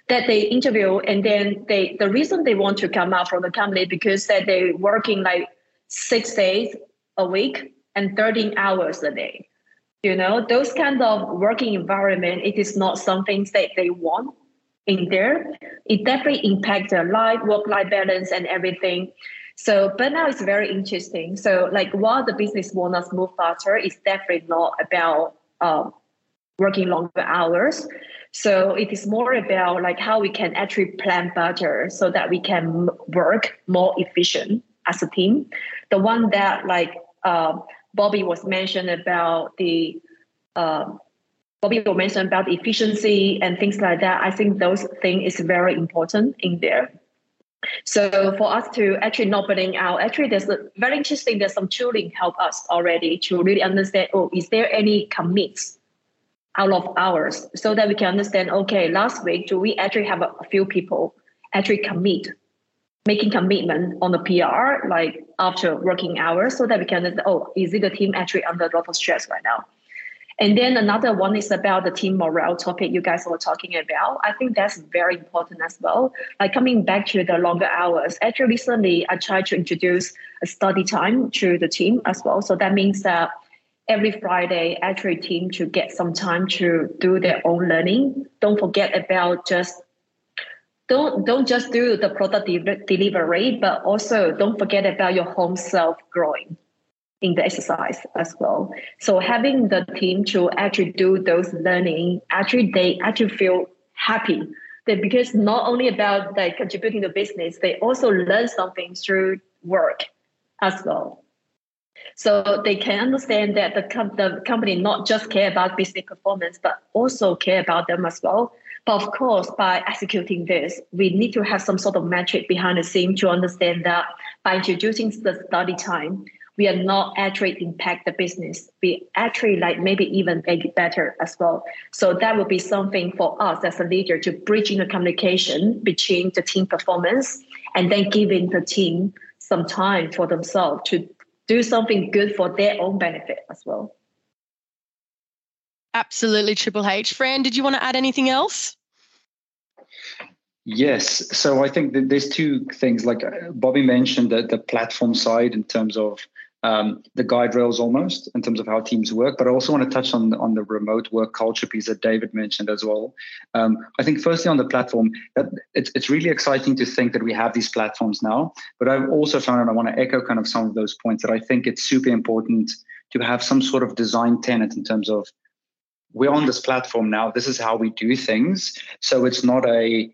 that they interview. And then they the reason they want to come out from the company because that they working like six days a week and 13 hours a day you know those kind of working environment it is not something that they want in there. It definitely impacts their life work life balance and everything. So burnout is very interesting. So like while the business want us move faster it's definitely not about um, working longer hours. So it is more about like how we can actually plan better so that we can work more efficient as a team. The one that like uh, Bobby was mentioned about the uh, Bobby was mentioned about efficiency and things like that. I think those things is very important in there. So for us to actually not burning out, actually there's a very interesting. There's some tooling help us already to really understand. Oh, is there any commits out of hours so that we can understand okay last week do we actually have a few people actually commit making commitment on the pr like after working hours so that we can oh is it the team actually under a lot of stress right now and then another one is about the team morale topic you guys were talking about. I think that's very important as well. Like coming back to the longer hours, actually recently I tried to introduce a study time to the team as well. So that means that every Friday, actually team to get some time to do their own learning. Don't forget about just don't don't just do the product de- delivery, but also don't forget about your home self growing in the exercise as well. So having the team to actually do those learning, actually they actually feel happy. That because not only about like contributing to business, they also learn something through work as well. So they can understand that the, com- the company not just care about business performance, but also care about them as well. But of course, by executing this, we need to have some sort of metric behind the scene to understand that by introducing the study time, we are not actually impact the business. We actually like maybe even make it better as well. So that would be something for us as a leader to bridging the communication between the team performance and then giving the team some time for themselves to do something good for their own benefit as well. Absolutely, Triple H. Fran, did you want to add anything else? Yes. So I think that there's two things. Like Bobby mentioned, that the platform side in terms of um, the guide rails almost in terms of how teams work. But I also want to touch on on the remote work culture piece that David mentioned as well. Um, I think firstly on the platform, that it's it's really exciting to think that we have these platforms now. But I've also found, and I want to echo kind of some of those points that I think it's super important to have some sort of design tenet in terms of we're on this platform now. This is how we do things. So it's not a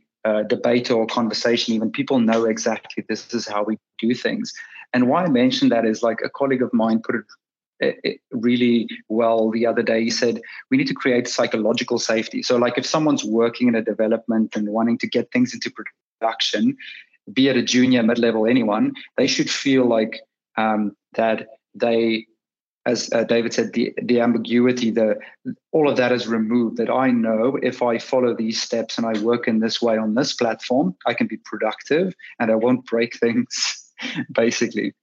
debate or conversation. Even people know exactly this is how we do things. And why I mentioned that is like a colleague of mine put it eh, really well the other day. He said, we need to create psychological safety. So, like if someone's working in a development and wanting to get things into production, be it a junior, mid level, anyone, they should feel like um, that they as uh, David said, the the ambiguity, the all of that is removed. That I know if I follow these steps and I work in this way on this platform, I can be productive and I won't break things basically.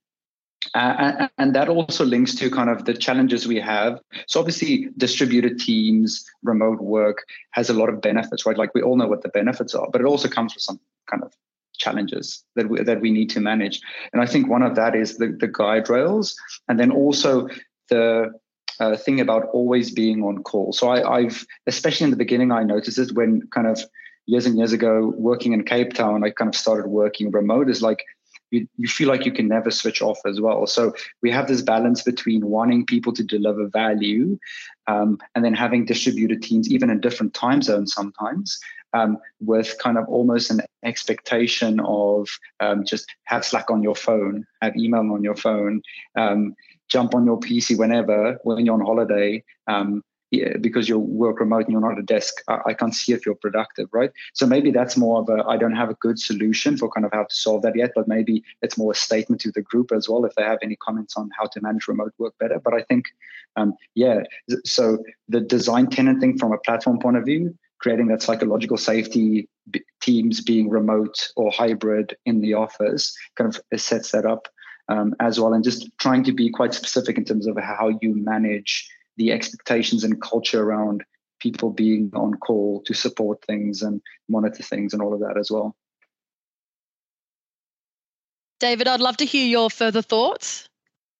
Uh, and that also links to kind of the challenges we have. So obviously, distributed teams, remote work has a lot of benefits, right? Like we all know what the benefits are, but it also comes with some kind of challenges that we, that we need to manage. And I think one of that is the, the guide rails, and then also the uh, thing about always being on call. So I, I've, especially in the beginning, I noticed it when kind of years and years ago working in Cape Town, I kind of started working remote. Is like you, you feel like you can never switch off as well. So we have this balance between wanting people to deliver value um, and then having distributed teams, even in different time zones sometimes, um, with kind of almost an expectation of um, just have Slack on your phone, have email on your phone, um, jump on your PC whenever, when you're on holiday. Um, because you work remote and you're not at a desk, I, I, can't see if you're productive, right? So maybe that's more of a I don't have a good solution for kind of how to solve that yet, but maybe it's more a statement to the group as well if they have any comments on how to manage remote work better. But I think, um, yeah, so the design tenet thing from a platform point of view, creating that psychological safety, teams being remote or hybrid in the office, kind of sets that up um, as well, and just trying to be quite specific in terms of how you manage the expectations and culture around people being on call to support things and monitor things and all of that as well. David, I'd love to hear your further thoughts.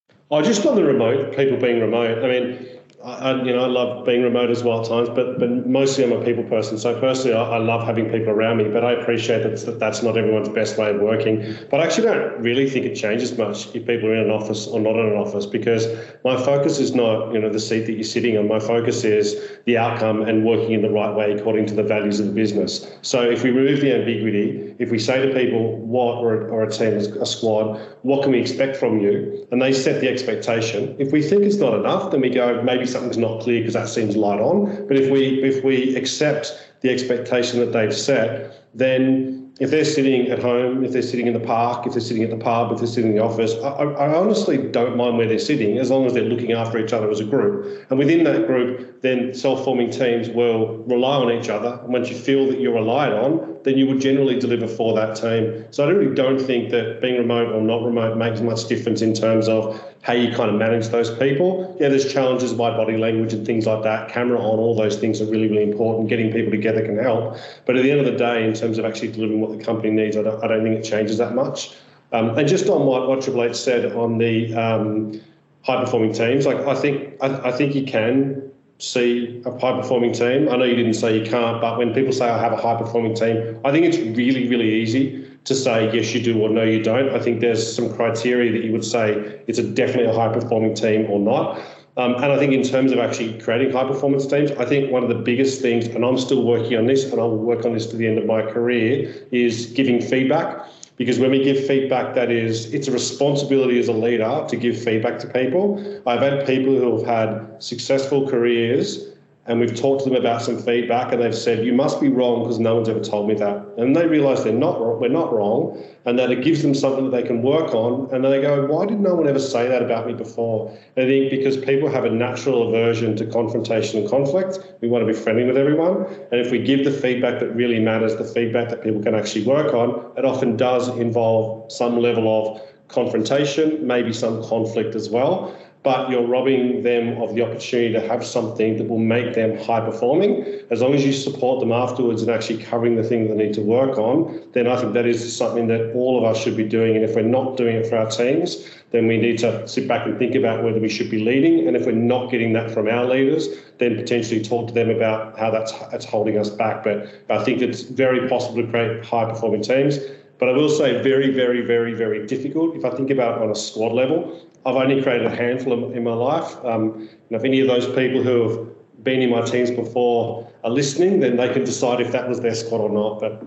I oh, just on the remote, people being remote. I mean, I, you know, I love being remote as well at times, but but mostly I'm a people person. So personally, I, I love having people around me. But I appreciate that that's not everyone's best way of working. But I actually don't really think it changes much if people are in an office or not in an office because my focus is not you know the seat that you're sitting on. My focus is the outcome and working in the right way according to the values of the business. So if we remove the ambiguity, if we say to people what or, or a team, a squad, what can we expect from you, and they set the expectation. If we think it's not enough, then we go maybe something's not clear because that seems light on. But if we if we accept the expectation that they've set, then if they're sitting at home, if they're sitting in the park, if they're sitting at the pub, if they're sitting in the office, I, I, honestly don't mind where they're sitting as long as they're looking after each other as a group. And within that group, then self-forming teams will rely on each other. And once you feel that you're relied on, then you would generally deliver for that team. So I really don't think that being remote or not remote makes much difference in terms of how you kind of manage those people. Yeah, there's challenges by body language and things like that. Camera on, all those things are really, really important. Getting people together can help. But at the end of the day, in terms of actually delivering what the company needs, I don't, I don't think it changes that much. Um, and just on what, what Triple H said on the um, high performing teams, like I think I, I think you can see a high performing team. I know you didn't say you can't, but when people say I have a high performing team, I think it's really, really easy to say yes you do or no you don't. I think there's some criteria that you would say it's a definitely a high performing team or not. Um, and I think in terms of actually creating high performance teams, I think one of the biggest things, and I'm still working on this, and I will work on this to the end of my career, is giving feedback. Because when we give feedback, that is, it's a responsibility as a leader to give feedback to people. I've had people who have had successful careers and we've talked to them about some feedback and they've said you must be wrong because no one's ever told me that. And they realize they're not we're not wrong and that it gives them something that they can work on and then they go why did no one ever say that about me before? And i think because people have a natural aversion to confrontation and conflict. We want to be friendly with everyone. And if we give the feedback that really matters the feedback that people can actually work on it often does involve some level of confrontation maybe some conflict as well but you're robbing them of the opportunity to have something that will make them high performing. As long as you support them afterwards and actually covering the things they need to work on, then I think that is something that all of us should be doing. And if we're not doing it for our teams, then we need to sit back and think about whether we should be leading. And if we're not getting that from our leaders, then potentially talk to them about how that's, that's holding us back. But I think it's very possible to create high performing teams. But I will say very, very, very, very difficult. If I think about on a squad level, I've only created a handful in my life. Um, if any of those people who have been in my teams before are listening, then they can decide if that was their squad or not. But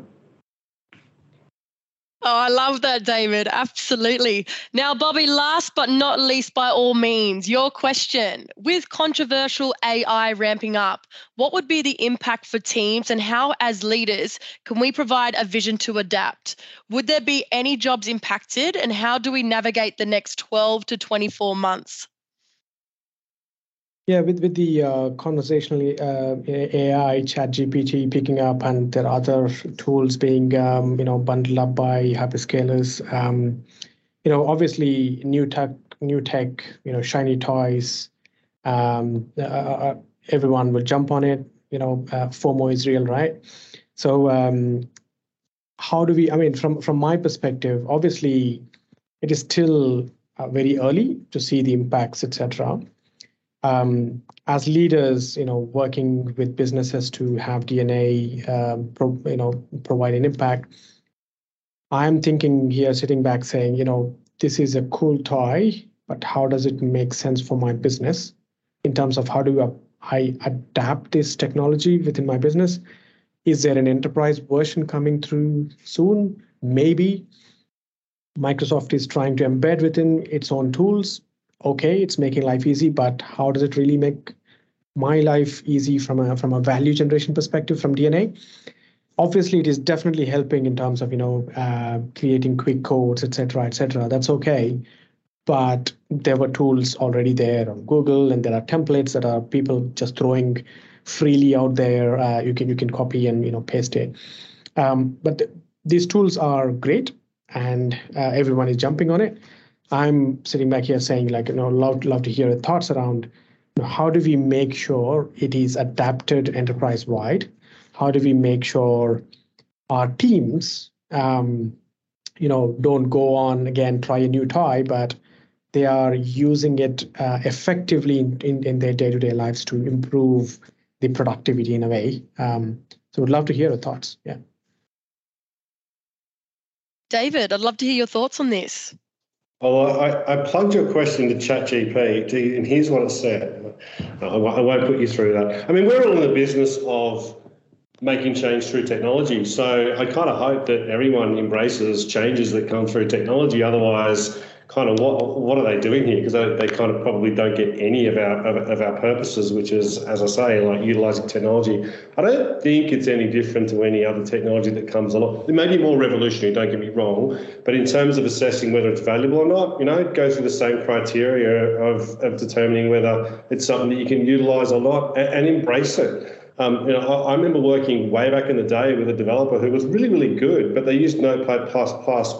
Oh, I love that, David. Absolutely. Now, Bobby, last but not least, by all means, your question. With conversational AI ramping up, what would be the impact for teams and how, as leaders, can we provide a vision to adapt? Would there be any jobs impacted and how do we navigate the next 12 to 24 months? Yeah, with with the uh, conversational uh, AI, ChatGPT picking up, and there are other tools being um, you know bundled up by hyperscalers. Um, you know, obviously, new tech new tech, you know, shiny toys. Um, uh, uh, everyone will jump on it. You know, uh, FOMO is real, right? So, um, how do we? I mean, from from my perspective, obviously, it is still uh, very early to see the impacts, etc. Um, as leaders, you know, working with businesses to have D&A, um, pro, you know, provide an impact. I'm thinking here, sitting back, saying, you know, this is a cool toy, but how does it make sense for my business in terms of how do I adapt this technology within my business? Is there an enterprise version coming through soon? Maybe. Microsoft is trying to embed within its own tools. Okay, it's making life easy, but how does it really make my life easy from a from a value generation perspective from D&A? obviously it is definitely helping in terms of you know uh, creating quick codes etc etc that's okay. But there were tools already there on google and there are templates that are people just throwing freely out there. Uh, you can you can copy and you know paste it. Um, but th- these tools are great and uh, everyone is jumping on it i'm sitting back here saying like you know love, love to hear your thoughts around you know, how do we make sure it is adapted enterprise wide how do we make sure our teams um, you know don't go on again try a new toy but they are using it uh, effectively in, in, in, their day-to-day lives to improve the productivity in a way. Um, so would love to hear your thoughts. Yeah. David i'd love to hear your thoughts on this Oh, well, I, I plugged your question to ChatGPT, and here's what it said. I won't put you through that. I mean, we're all in the business of making change through technology. So I kind of hope that everyone embraces changes that come through technology. Otherwise, kind of what what are they doing here? Because they, they kind of probably don't get any of our of, of, our purposes, which is, as I say, like utilizing technology. I don't think it's any different to any other technology that comes along. It may be more revolutionary. Don't get me wrong, but in terms of assessing whether it's valuable or not, you know, it goes through the same criteria of of determining whether it's something that you can utilize or not and, and embrace it. Um, you know, I, I, remember working way back in the day with a developer who was really, really good, but they used Notepad++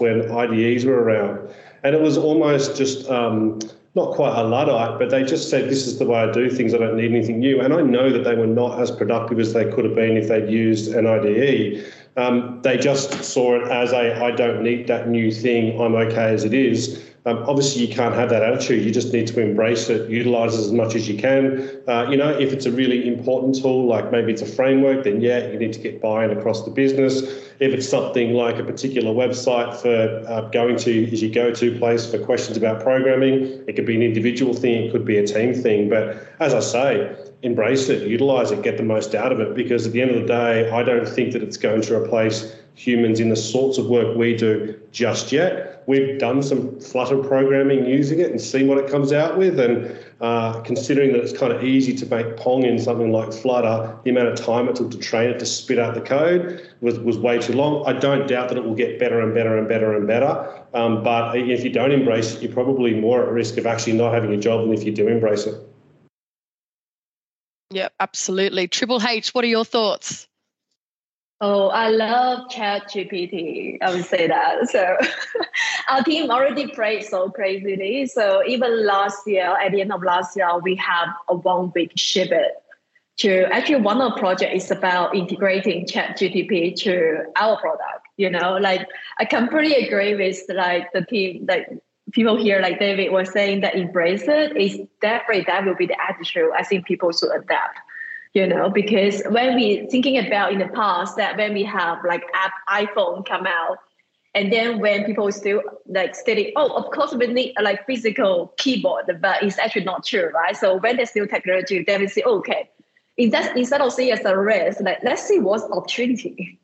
when IDEs were around, and it was almost just um, not quite a luddite, but they just said, "This is the way I do things. I don't need anything new." And I know that they were not as productive as they could have been if they'd used an IDE. Um, they just saw it as a, "I don't need that new thing. I'm okay as it is." Um, obviously, you can't have that attitude. You just need to embrace it, utilize it as much as you can. Uh, you know, if it's a really important tool, like maybe it's a framework, then yeah, you need to get buy-in across the business. If it's something like a particular website for uh, going to is your go-to place for questions about programming, it could be an individual thing, it could be a team thing. But as I say, embrace it, utilize it, get the most out of it. Because at the end of the day, I don't think that it's going to replace humans in the sorts of work we do just yet. We've done some Flutter programming using it and seen what it comes out with. And uh, considering that it's kind of easy to make Pong in something like Flutter, the amount of time it took to train it to spit out the code was, was way too long. I don't doubt that it will get better and better and better and better. Um, but if you don't embrace it, you're probably more at risk of actually not having a job than if you do embrace it. Yeah, absolutely. Triple H, what are your thoughts? Oh, I love Chat GPT. I would say that. So our team already played so crazily. So even last year, at the end of last year, we have a one week ship it to actually one of the project is about integrating Chat GPT to our product. You know, like I completely agree with like the team, like people here, like David was saying that embrace it is definitely that will be the attitude. I think people should adapt you know because when we thinking about in the past that when we have like app iphone come out and then when people still like stating oh of course we need a, like physical keyboard but it's actually not true right? So when there's new technology then we say oh, okay. Instead of seeing as a risk like let's see what's opportunity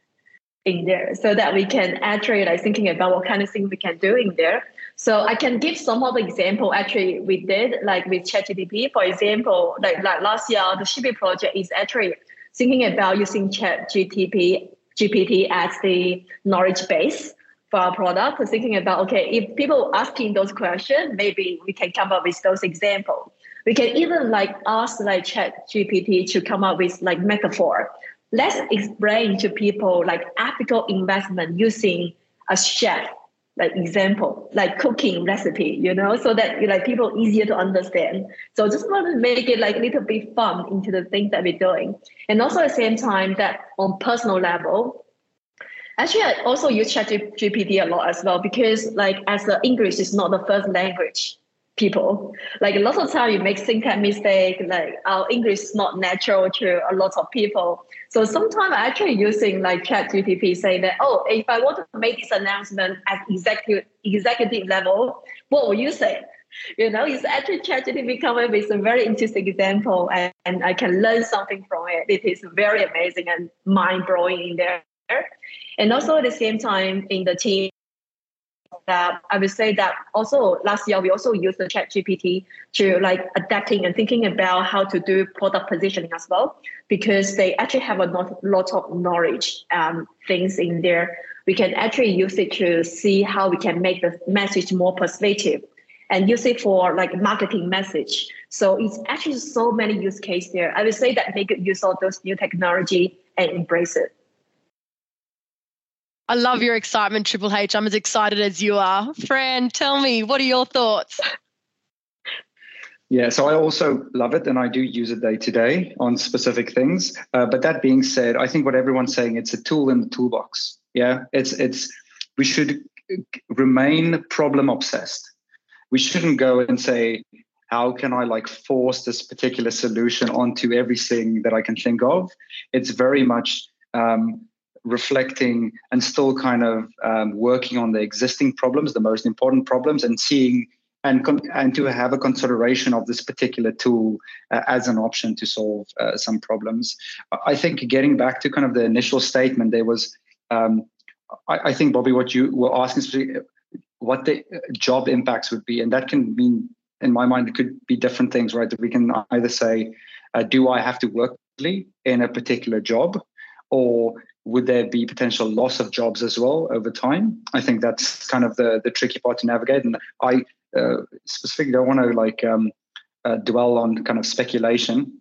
in there so that we can actually like thinking about what kind of thing we can do in there so I can give some of the example actually we did like with ChatGPT. For example, like, like last year, the Shipping project is actually thinking about using ChatGPT GPT as the knowledge base for our product. Thinking about okay, if people asking those questions, maybe we can come up with those examples. We can even like ask like ChatGPT to come up with like metaphor. Let's explain to people like ethical investment using a chef like example, like cooking recipe, you know, so that you like people easier to understand. So just want to make it like a little bit fun into the things that we're doing. And also at the same time that on personal level, actually I also use ChatGPT a lot as well because like as the English is not the first language people. Like a lot of time you make syntax mistake, like our English is not natural to a lot of people. So sometimes I actually using like chat GPT saying that, oh, if I want to make this announcement at executive executive level, what will you say? You know, it's actually ChatGPT coming with a very interesting example and, and I can learn something from it. It is very amazing and mind-blowing in there. And also at the same time in the team, that I would say that also last year we also used the chat GPT to like adapting and thinking about how to do product positioning as well, because they actually have a lot, lot of knowledge um, things in there. We can actually use it to see how we can make the message more persuasive and use it for like marketing message. So it's actually so many use case there. I would say that make use of those new technology and embrace it. I love your excitement, Triple H. I'm as excited as you are. Fran, tell me, what are your thoughts? Yeah, so I also love it and I do use it day to day on specific things. Uh, but that being said, I think what everyone's saying, it's a tool in the toolbox. Yeah, it's it's we should remain problem obsessed. We shouldn't go and say, how can I like force this particular solution onto everything that I can think of? It's very much um, reflecting and still kind of um, working on the existing problems, the most important problems, and seeing and and to have a consideration of this particular tool uh, as an option to solve uh, some problems. I think getting back to kind of the initial statement, there was, um, I, I, think Bobby, what you were asking, what the job impacts would be, and that can mean, in my mind, it could be different things, right? That we can either say, uh, do I have to work in a particular job, or would there be potential loss of jobs as well over time? I think that's kind of the the tricky part to navigate. And I uh, specifically don't want to like um, uh, dwell on kind of speculation.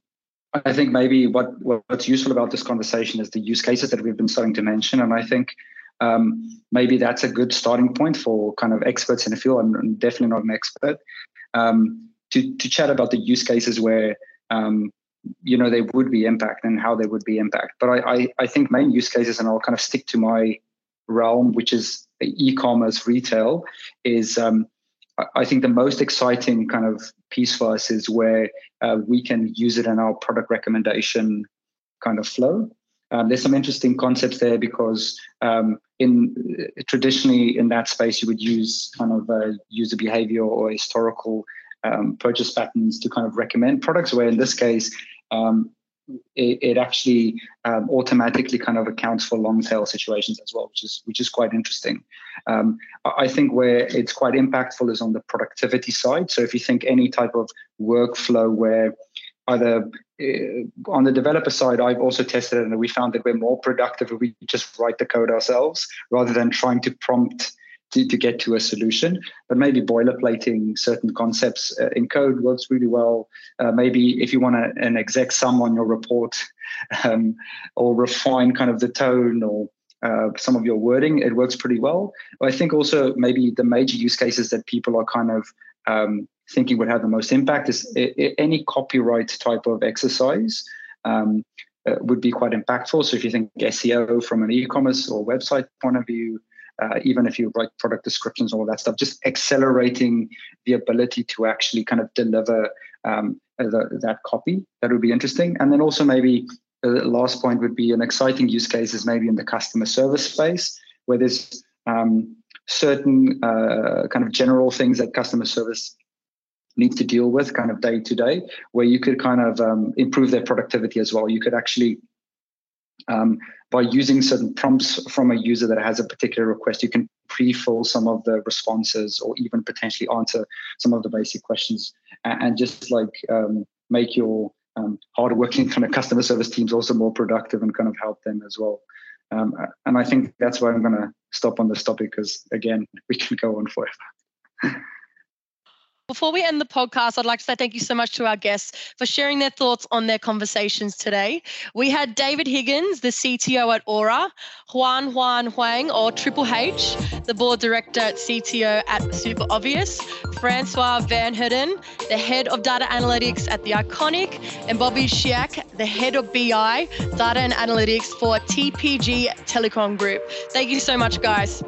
I think maybe what what's useful about this conversation is the use cases that we've been starting to mention, and I think um, maybe that's a good starting point for kind of experts in the field. I'm, I'm definitely not an expert um, to to chat about the use cases where um, you know, they would be impact and how they would be impact. But I, I, I think main use cases, and I'll kind of stick to my realm, which is e-commerce retail, is um, I think the most exciting kind of piece for us is where uh, we can use it in our product recommendation kind of flow. Um, there's some interesting concepts there because um, in traditionally in that space you would use kind of user behavior or historical um, purchase patterns to kind of recommend products. Where in this case um, it, it, actually um, automatically kind of accounts for long tail situations as well, which is which is quite interesting. Um, I think where it's quite impactful is on the productivity side. So if you think any type of workflow where either uh, on the developer side, I've also tested and we found that we're more productive if we just write the code ourselves rather than trying to prompt to, to get to a solution. But maybe boilerplating certain concepts uh, in code works really well. Uh, maybe if you want a, an exact sum on your report um, or refine kind of the tone or uh, some of your wording, it works pretty well. I think also maybe the major use cases that people are kind of um, thinking would have the most impact is any copyright type of exercise. Um, uh, would be quite impactful. So if you think SEO from an e-commerce or website point of view, uh, even if you write product descriptions, and all that stuff, just accelerating the ability to actually kind of deliver um, the, that copy. That would be interesting. And then also maybe the last point would be an exciting use case is maybe in the customer service space where there's um, certain uh, kind of general things that customer service needs to deal with kind of day to day where you could kind of um, improve their productivity as well you could actually um, by using certain prompts from a user that has a particular request, you can pre-fill some of the responses or even potentially answer some of the basic questions and, and just like um, make your um, hardworking kind of customer service teams also more productive and kind of help them as well. Um, and I think that's why I'm going to stop on this topic because again, we can go on forever. Before we end the podcast, I'd like to say thank you so much to our guests for sharing their thoughts on their conversations today. We had David Higgins, the CTO at Aura, Huanhuan Huang, or Triple H, the board director at CTO at Super Obvious, Francois Van Heerden, the head of data analytics at The Iconic, and Bobby Shaik, the head of BI, data and analytics for TPG Telecom Group. Thank you so much, guys.